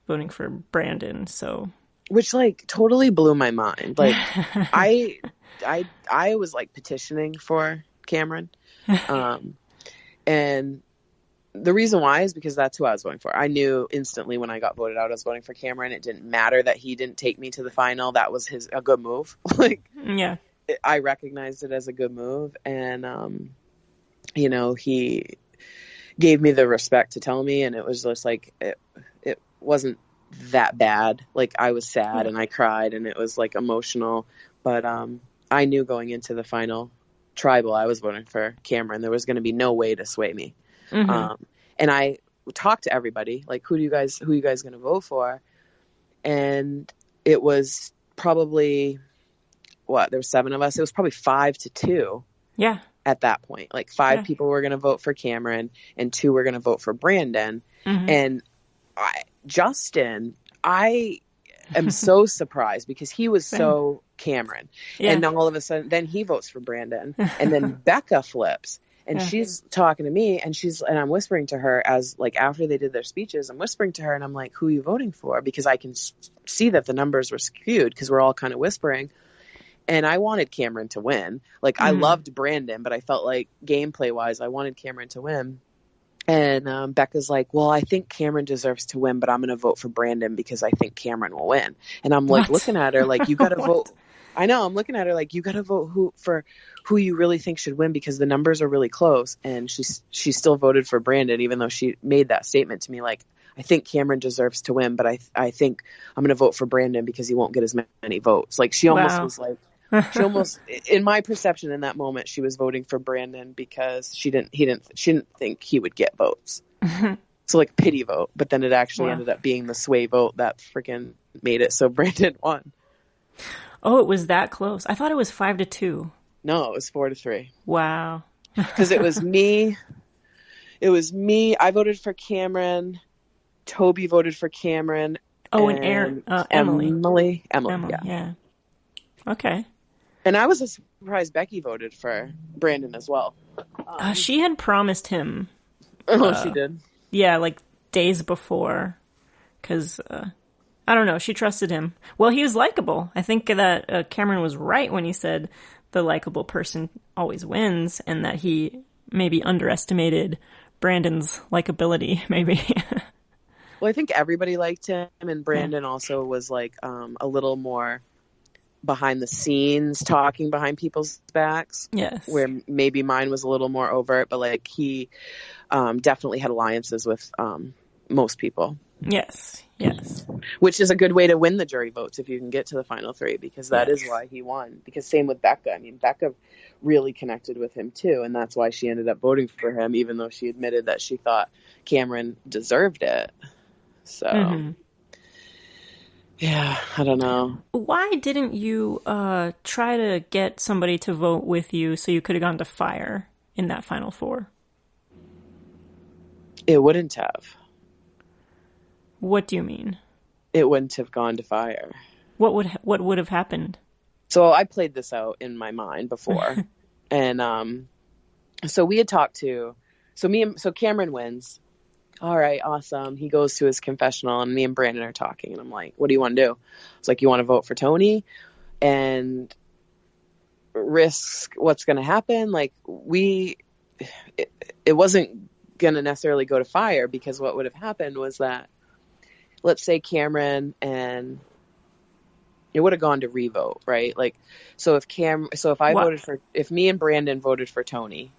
voting for Brandon. So which like totally blew my mind. Like I I I was like petitioning for Cameron. Um and the reason why is because that's who I was voting for. I knew instantly when I got voted out I was voting for Cameron. It didn't matter that he didn't take me to the final. That was his a good move. like yeah. I recognized it as a good move and um you know, he gave me the respect to tell me and it was just like it it wasn't that bad. Like I was sad and I cried and it was like emotional. But um, I knew going into the final tribal, I was voting for Cameron. There was going to be no way to sway me. Mm-hmm. Um, and I talked to everybody, like, who do you guys, who you guys going to vote for? And it was probably what there were seven of us. It was probably five to two. Yeah. at that point. Like five Yeah. people were going to vote for Cameron and two were going to vote for Brandon. Mhm. And I, Justin, I am so surprised because he was so Cameron. yeah. And all of a sudden, then he votes for Brandon. And then Becca flips. And Yeah. she's talking to me and she's, and I'm whispering to her as like after they did their speeches, I'm whispering to her and I'm like, who are you voting for? Because I can s- see that the numbers were skewed because we're all kind of whispering. And I wanted Cameron to win. Like I Mhm. loved Brandon, but I felt like gameplay wise, I wanted Cameron to win. And um, Becca's like, well, I think Cameron deserves to win, but I'm going to vote for Brandon because I think Cameron will win. And I'm like What? looking at her like, you got to vote. I know. I'm looking at her like, you got to vote who for who you really think should win because the numbers are really close. And she's she still voted for Brandon, even though she made that statement to me like, I think Cameron deserves to win, but I I think I'm going to vote for Brandon because he won't get as many votes. Like she almost Wow. was like she almost in my perception in that moment she was voting for Brandon because she didn't he didn't she didn't think he would get votes. So like pity vote, but then it actually Wow. ended up being the sway vote that freaking made it so Brandon won. oh, it was that close. I thought it was five to two. No, it was 4 to 3 Wow. because it was me it was me I voted for Cameron, Toby voted for Cameron. Oh, and Aaron, uh, Emily. Emily, Emily, Emily, yeah. yeah. Okay. And I was surprised Becky voted for Brandon as well. Uh, she had promised him, Oh, she did. yeah, like days before, because uh, I don't know, she trusted him. Well, he was likable. I think that uh, Cameron was right when he said the likable person always wins, and that he maybe underestimated Brandon's likability. Maybe. Well, I think everybody liked him, and Brandon also was like um, a little more behind the scenes, talking behind people's backs, yes. where maybe mine was a little more overt. But like he um, definitely had alliances with um, most people, Yes. Yes. which is a good way to win the jury votes if you can get to the final three, because that is Yes. why he won. Because same with Becca. I mean, Becca really connected with him too, and that's why she ended up voting for him, even though she admitted that she thought Cameron deserved it. So. Mhm. Yeah, I don't know. Why didn't you uh, try to get somebody to vote with you so you could have gone to fire in that final four? It wouldn't have. What do you mean? It wouldn't have gone to fire. What would what would have happened? So I played this out in my mind before, and um, so we had talked to, so me and so Cameron wins. All right, awesome. He goes to his confessional, and me and Brandon are talking, and I'm like, "What do you want to do?" It's like, "You want to vote for Tony, and risk what's going to happen?" Like we, it, it wasn't going to necessarily go to fire because what would have happened was that, let's say Cameron and it would have gone to revote, right? Like, so if Cam, so if I What? voted for, if me and Brandon voted for Tony,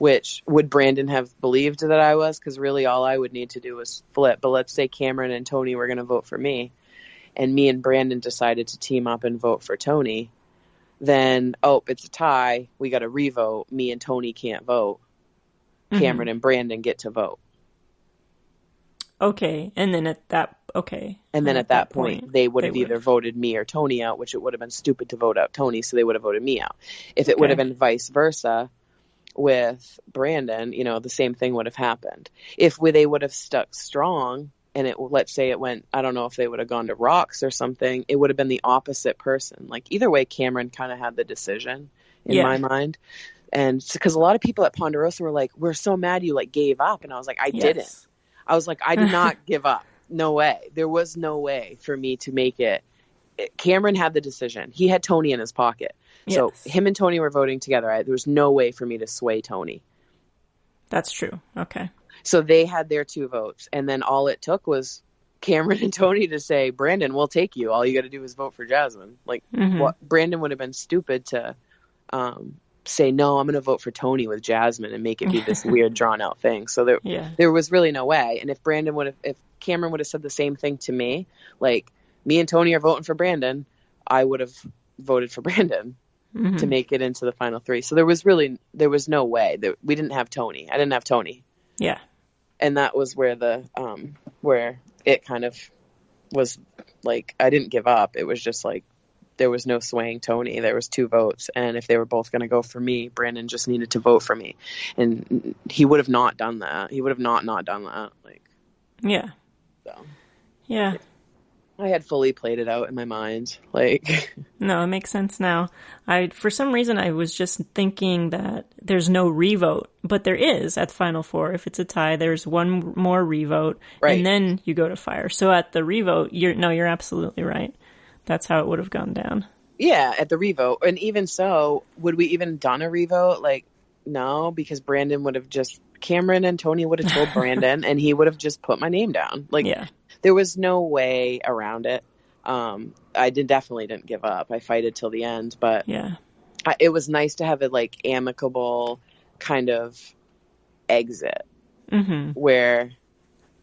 which would Brandon have believed that I was? Because really, all I would need to do was flip. But let's say Cameron and Tony were going to vote for me, and me and Brandon decided to team up and vote for Tony. Then, oh, it's a tie. We got to revote. Me and Tony can't vote. Mm-hmm. Cameron and Brandon get to vote. Okay, and then at that okay, And then at that point, they would have either voted me or Tony out, which it would have been stupid to vote out Tony, so they would have voted me out. If it would have been vice versa with Brandon, you know, the same thing would have happened. If we, they would have stuck strong, and it let's say it went, I don't know if they would have gone to rocks or something, it would have been the opposite person. Like either way, Cameron kind of had the decision in Yeah. my mind. And because a lot of people at Ponderosa were like, "We're so mad you like gave up," and I was like, "I Yes. didn't." I was like, I did not give up. No way. There was no way for me to make it. Cameron had the decision. He had Tony in his pocket. So him and Tony were voting together. I, there was no way for me to sway Tony. That's true. Okay. So they had their two votes. And then all it took was Cameron and Tony to say, Brandon, we'll take you. All you got to do is vote for Jasmine. Like, Mhm. what? Brandon would have been stupid to um, say, no, I'm going to vote for Tony with Jasmine and make it be this weird, drawn out thing. So there, Yeah. there was really no way. And if Brandon would have, if Cameron would have said the same thing to me, like me and Tony are voting for Brandon, I would have voted for Brandon Mhm. to make it into the final three. So there was really, there was no way that we didn't have Tony. I didn't have Tony, Yeah. and that was where the, um, where it kind of was like I didn't give up. It was just like there was no swaying Tony. There was two votes, and if they were both going to go for me, Brandon just needed to vote for me, and he would have not done that. He would have not not done that. Like, yeah, so yeah. I had fully played it out in my mind. Like, no, it makes sense now. I, for some reason, I was just thinking that there's no revote, but there is at the final four. If it's a tie, there's one more revote, Right. and then you go to fire. So at the revote, you're no, you're absolutely right. That's how it would have gone down. yeah, at the revote, and even so, would we even done a revote? Like, no, because Brandon would have just Cameron and Tony would have told Brandon, and he would have just put my name down. Like, Yeah, there was no way around it. Um, I did definitely didn't give up. I fighted till the end, but yeah, I, it was nice to have a like amicable kind of exit hmm where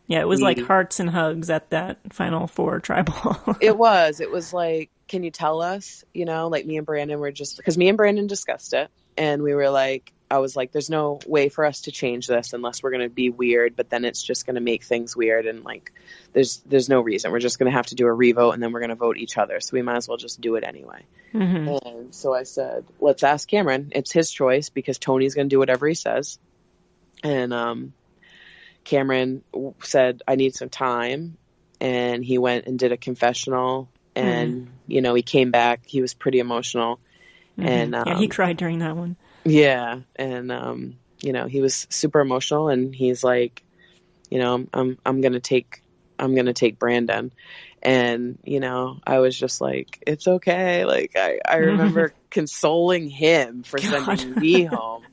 yeah. It was like hearts and hugs at that final four tribal. it was. It was like, can you tell us? You know, like me and Brandon were just because me and Brandon discussed it, and we were like, I was like, there's no way for us to change this unless we're going to be weird, but then it's just going to make things weird, and like, there's there's no reason. We're just going to have to do a revote, and then we're going to vote each other. So we might as well just do it anyway. hmm And so I said, let's ask Cameron. It's his choice because Tony's going to do whatever he says. And um, Cameron said, I need some time. And he went and did a confessional. And, you know, he came back. He was pretty emotional. And, um, yeah, he cried during that one. Yeah. And, um, you know, he was super emotional. And he's like, you know, I'm, I'm, to take, I'm to take Brandon. And, you know, I was just like, it's okay. Like, I, I remember consoling him for God. sending me home.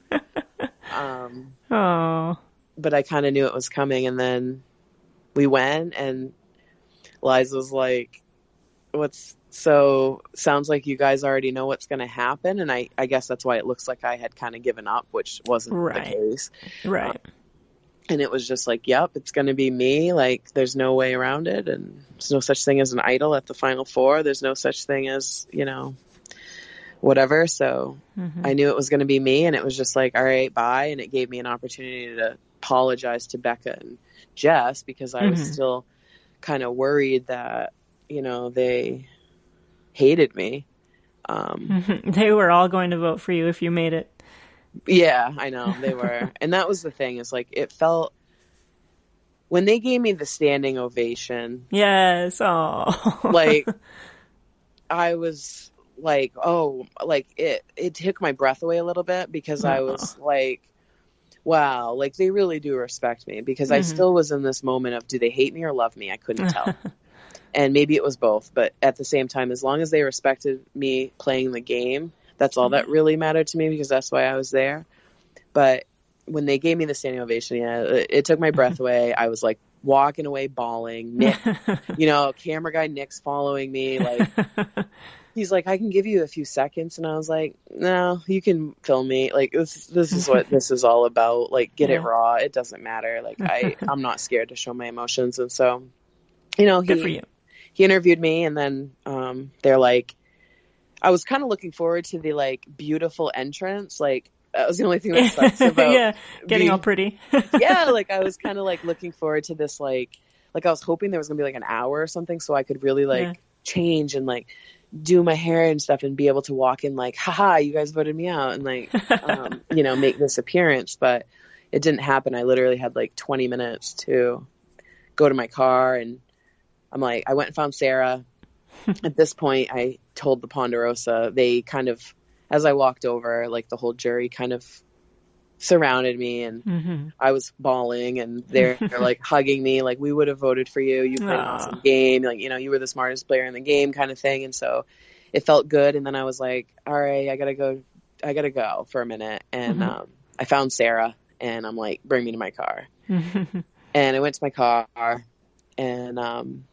Um, Oh, but I kind of knew it was coming. And then we went, and Liza was like, what's so sounds like you guys already know what's going to happen. And I, I guess that's why it looks like I had kind of given up, which wasn't Right. the case. right. And it was just like, yep, it's going to be me. Like, there's no way around it. And there's no such thing as an idol at the final four. There's no such thing as, you know, whatever. So Mhm. I knew it was going to be me. And it was just like, all right, bye. And it gave me an opportunity to apologize to Becca and Jess because I was Mhm. still kind of worried that, you know, they hated me. Um. They were all going to vote for you if you made it. Yeah, I know they were, and that was the thing. Is like it felt when they gave me the standing ovation. Yes. Oh. Like I was like, oh, like it. It took my breath away a little bit because I was like, wow, like they really do respect me because I Mhm. still was in this moment of do they hate me or love me? I couldn't tell. And maybe it was both, but at the same time, as long as they respected me playing the game, that's all that mm-hmm. really mattered to me because that's why I was there. But when they gave me the standing ovation, yeah, it, it took my breath away. I was like walking away bawling. Nick, you know, camera guy Nick's following me. Like he's like, I can give you a few seconds, and I was like, No, you can film me. Like this, this is what this is all about. Like get Yeah. it raw. It doesn't matter. Like I, I'm not scared to show my emotions, and so, you know, he, Good for you. He interviewed me and then um they're like I was kind of looking forward to the like beautiful entrance like that was the only thing that sucks about yeah, getting being- all pretty. yeah like I was kind of like looking forward to this like like I was hoping there was gonna be like an hour or something so I could really like Yeah. change and like do my hair and stuff and be able to walk in like haha you guys voted me out and like um, you know make this appearance but it didn't happen I literally had like 20 minutes to go to my car and I'm like I went and found Sarah at this point I told the Ponderosa they kind of as I walked over like the whole jury kind of surrounded me and hmm I was bawling and they're, they're like hugging me, like we would have voted for you. You played an Aw. awesome game. Like, you know, you were the smartest player in the game kind of thing. And so it felt good. And then I was like, all right, I gotta go, I gotta go for a minute. And, Mhm. um, I found Sarah and I'm like, bring me to my car. Mm-hmm. And I went to my car and, um,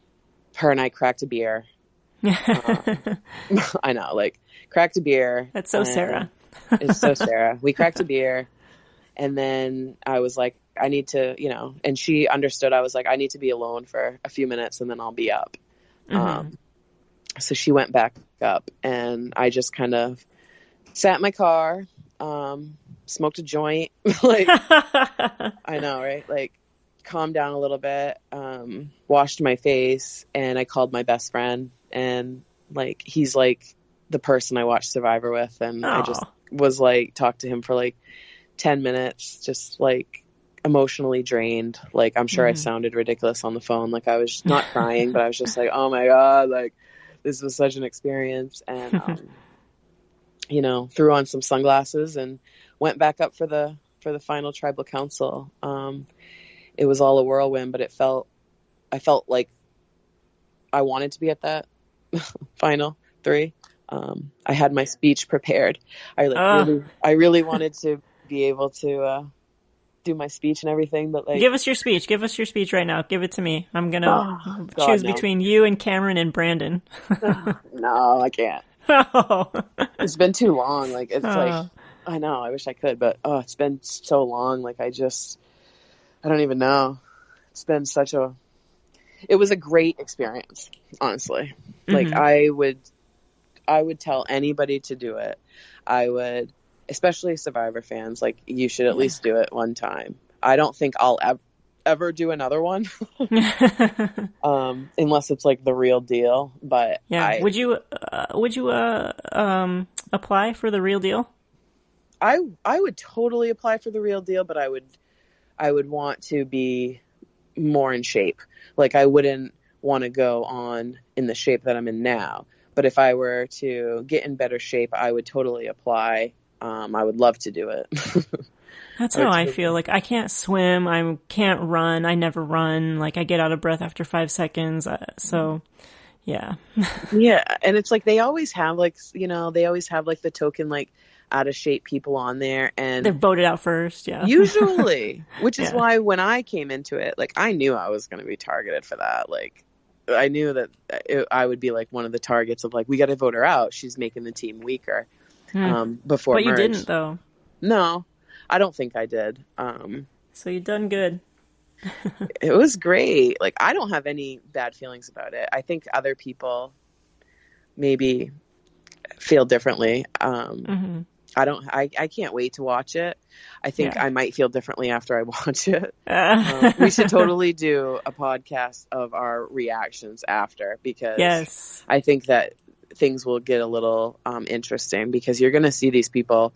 her and I cracked a beer. I know, like cracked a beer. That's so Sarah. it's so Sarah. We cracked a beer, and then I was like, I need to, you know, and she understood. I was like, I need to be alone for a few minutes, and then I'll be up. Mhm. Um, so she went back up, and I just kind of sat in my car, um, smoked a joint, like I know, right? Like calmed down a little bit, um, washed my face, and I called my best friend, and like he's like the person I watched Survivor with, and I just was like talked to him for like ten minutes, just like emotionally drained. Like I'm sure mm-hmm. I sounded ridiculous on the phone. Like I was not crying, but I was just like, oh my god, like this was such an experience, and um, you know, threw on some sunglasses and went back up for the for the final tribal council. Um, it was all a whirlwind, but it felt I felt like I wanted to be at that final three. Um, I had my speech prepared. I like uh. really, I really wanted to be able to uh, do my speech and everything, but like, give us your speech. Give us your speech right now. Give it to me. I'm gonna oh, God, choose no. between you and Cameron and Brandon. no, I can't. Oh. it's been too long. Like it's like uh. I know. I wish I could, but oh, it's been so long. Like I just, I don't even know. It's been such a. It was a great experience, honestly. Mm-hmm. Like I would, I would tell anybody to do it. I would, especially Survivor fans. Like you should at yeah. least do it one time. I don't think I'll ever ever do another one um, unless it's like the real deal but yeah I, would you uh, would you uh, um, apply for the real deal I I would totally apply for the real deal, but I would I would want to be more in shape. Like I wouldn't want to go on in the shape that I'm in now. But if I were to get in better shape, I would totally apply. Um, I would love to do it. That's how I feel. Like I can't swim. I can't run. I never run. Like I get out of breath after five seconds. Uh, so, yeah. yeah, and it's like they always have like you know they always have like the token like out of shape people on there and they're voted out first yeah usually which is yeah. why when i came into it like i knew i was going to be targeted for that like i knew that it, i would be like one of the targets of like we got to vote her out she's making the team weaker hmm. um before but merge. you didn't though no i don't think i did um so you done good it was great like i don't have any bad feelings about it i think other people maybe feel differently um mm-hmm. I don't. I, I can't wait to watch it. I think yeah. I might feel differently after I watch it. um, we should totally do a podcast of our reactions after because yes, I think that things will get a little um, interesting because you're going to see these people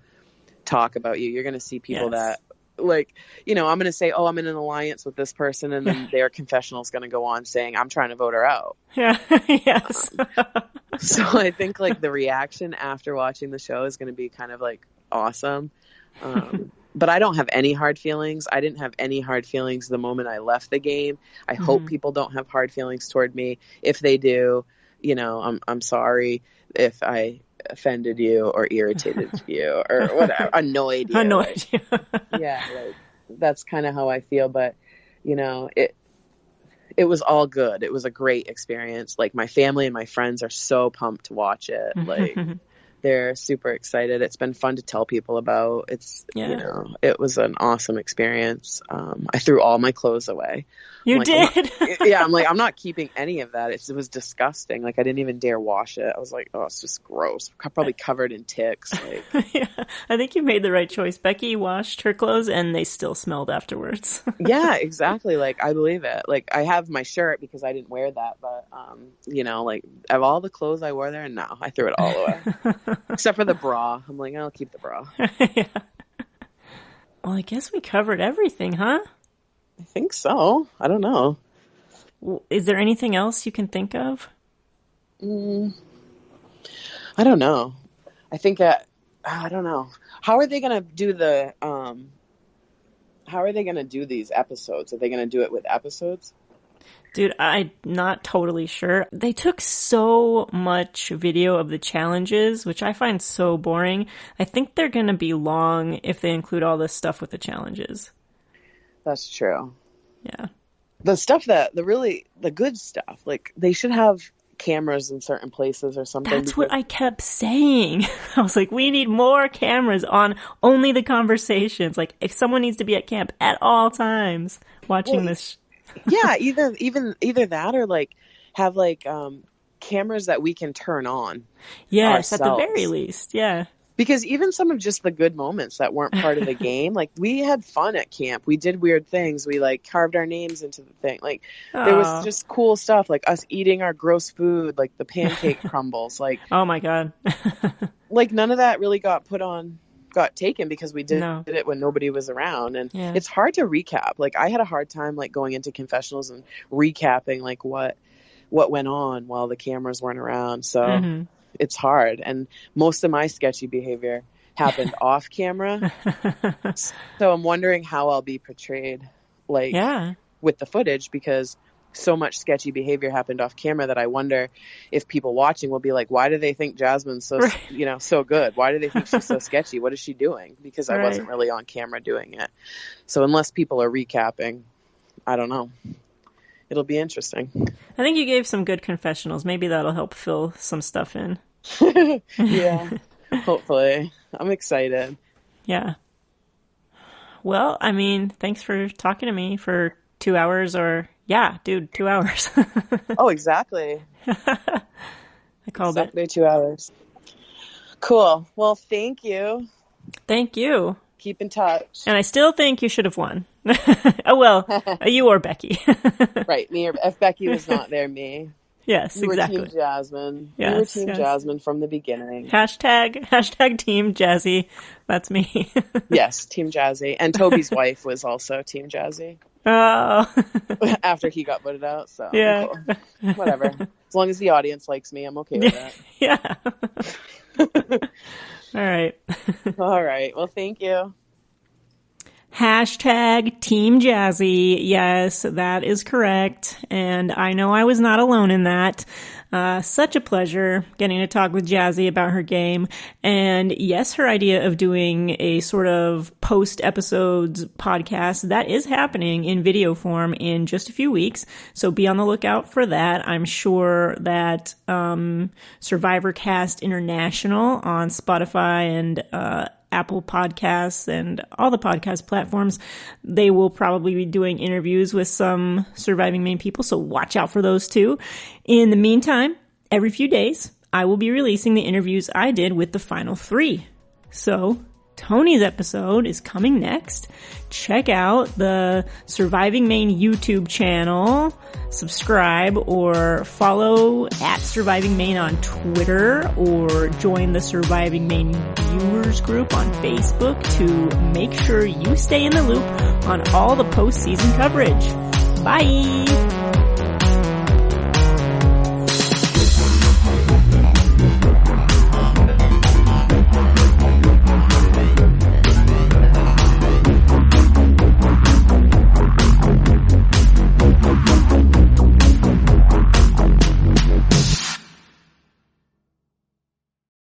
talk about you. You're going to see people yes. that like you know i'm going to say oh i'm in an alliance with this person and then their confessional is going to go on saying i'm trying to vote her out yeah yes um, so I think like the reaction after watching the show is going to be kind of like awesome. Um, but I don't have any hard feelings. I didn't have any hard feelings the moment I left the game. I mm-hmm. hope people don't have hard feelings toward me. If they do, you know, I'm I'm sorry if I offended you or irritated you or whatever, annoyed you. Annoyed you. yeah, like that's kind of how I feel. But you know, it it was all good. It was a great experience. Like my family and my friends are so pumped to watch it. Like they're super excited. It's been fun to tell people about. It's yeah. you know, it was an awesome experience. Um, I threw all my clothes away. You I'm did? Like, yeah, I'm like, I'm not keeping any of that. It's, it was disgusting. Like I didn't even dare wash it. I was like, oh, it's just gross. Probably covered in ticks. Like, yeah, I think you made the right choice. Becky washed her clothes and they still smelled afterwards. yeah, exactly. Like I believe it. Like I have my shirt because I didn't wear that, but um, you know, like of all the clothes I wore there, no, I threw it all away. Except for the bra. I'm like, I'll keep the bra. yeah. Well, I guess we covered everything, huh? I think so. I don't know. Is there anything else you can think of? Mm, I don't know. I think that I don't know. How are they going to do the um how are they going to do these episodes? Are they going to do it with episodes? Dude, I'm not totally sure. They took so much video of the challenges, which I find so boring. I think they're going to be long if they include all this stuff with the challenges. That's true. Yeah. The stuff that the really the good stuff, like they should have cameras in certain places or something. That's because... what I kept saying. I was like, we need more cameras on only the conversations. Like, if someone needs to be at camp at all times watching well, this. yeah, either even either that or like have like um cameras that we can turn on. Yes, ourselves. at the very least. Yeah. because even some of just the good moments that weren't part of the game, like we had fun at camp. We did weird things. We like carved our names into the thing. Like there was just cool stuff, like us eating our gross food, like the pancake crumbles. Like oh my god, like none of that really got put on, got taken because we did, no. did it when nobody was around, and yeah. it's hard to recap. Like I had a hard time like going into confessionals and recapping like what what went on while the cameras weren't around. So. Mm-hmm it's hard. And most of my sketchy behavior happened off camera. so I'm wondering how I'll be portrayed like yeah. with the footage because so much sketchy behavior happened off camera that I wonder if people watching will be like, why do they think Jasmine's so, right. you know, so good? Why do they think she's so sketchy? What is she doing? Because I right. wasn't really on camera doing it. So unless people are recapping, I don't know. It'll be interesting. I think you gave some good confessionals. Maybe that'll help fill some stuff in. yeah. Hopefully. I'm excited. Yeah. Well, I mean, thanks for talking to me for two hours or, yeah, dude, two hours. oh, exactly. I called exactly it. two hours. Cool. Well, thank you. Thank you. Keep in touch. And I still think you should have won. oh, well, you or Becky. right. Me or, if Becky was not there, me. Yes, you exactly. Were team Jasmine. Yes, you were Team yes. Jasmine from the beginning. Hashtag hashtag Team Jazzy. That's me. yes, Team Jazzy. And Toby's wife was also Team Jazzy. Oh. After he got voted out, so yeah, cool. whatever. As long as the audience likes me, I'm okay with that. Yeah. All right. All right. Well, thank you. Hashtag Team Jazzy. Yes, that is correct. And I know I was not alone in that. Uh, such a pleasure getting to talk with Jazzy about her game. And yes, her idea of doing a sort of post episodes podcast, that is happening in video form in just a few weeks. So be on the lookout for that. I'm sure that, um, Survivor Cast International on Spotify and, uh, Apple Podcasts and all the podcast platforms. They will probably be doing interviews with some surviving Maine people, so watch out for those too. In the meantime, every few days, I will be releasing the interviews I did with the final three. So Tony's episode is coming next. Check out the Surviving Maine YouTube channel, subscribe or follow at Surviving Maine on Twitter or join the Surviving Maine viewers group on Facebook to make sure you stay in the loop on all the postseason coverage. Bye!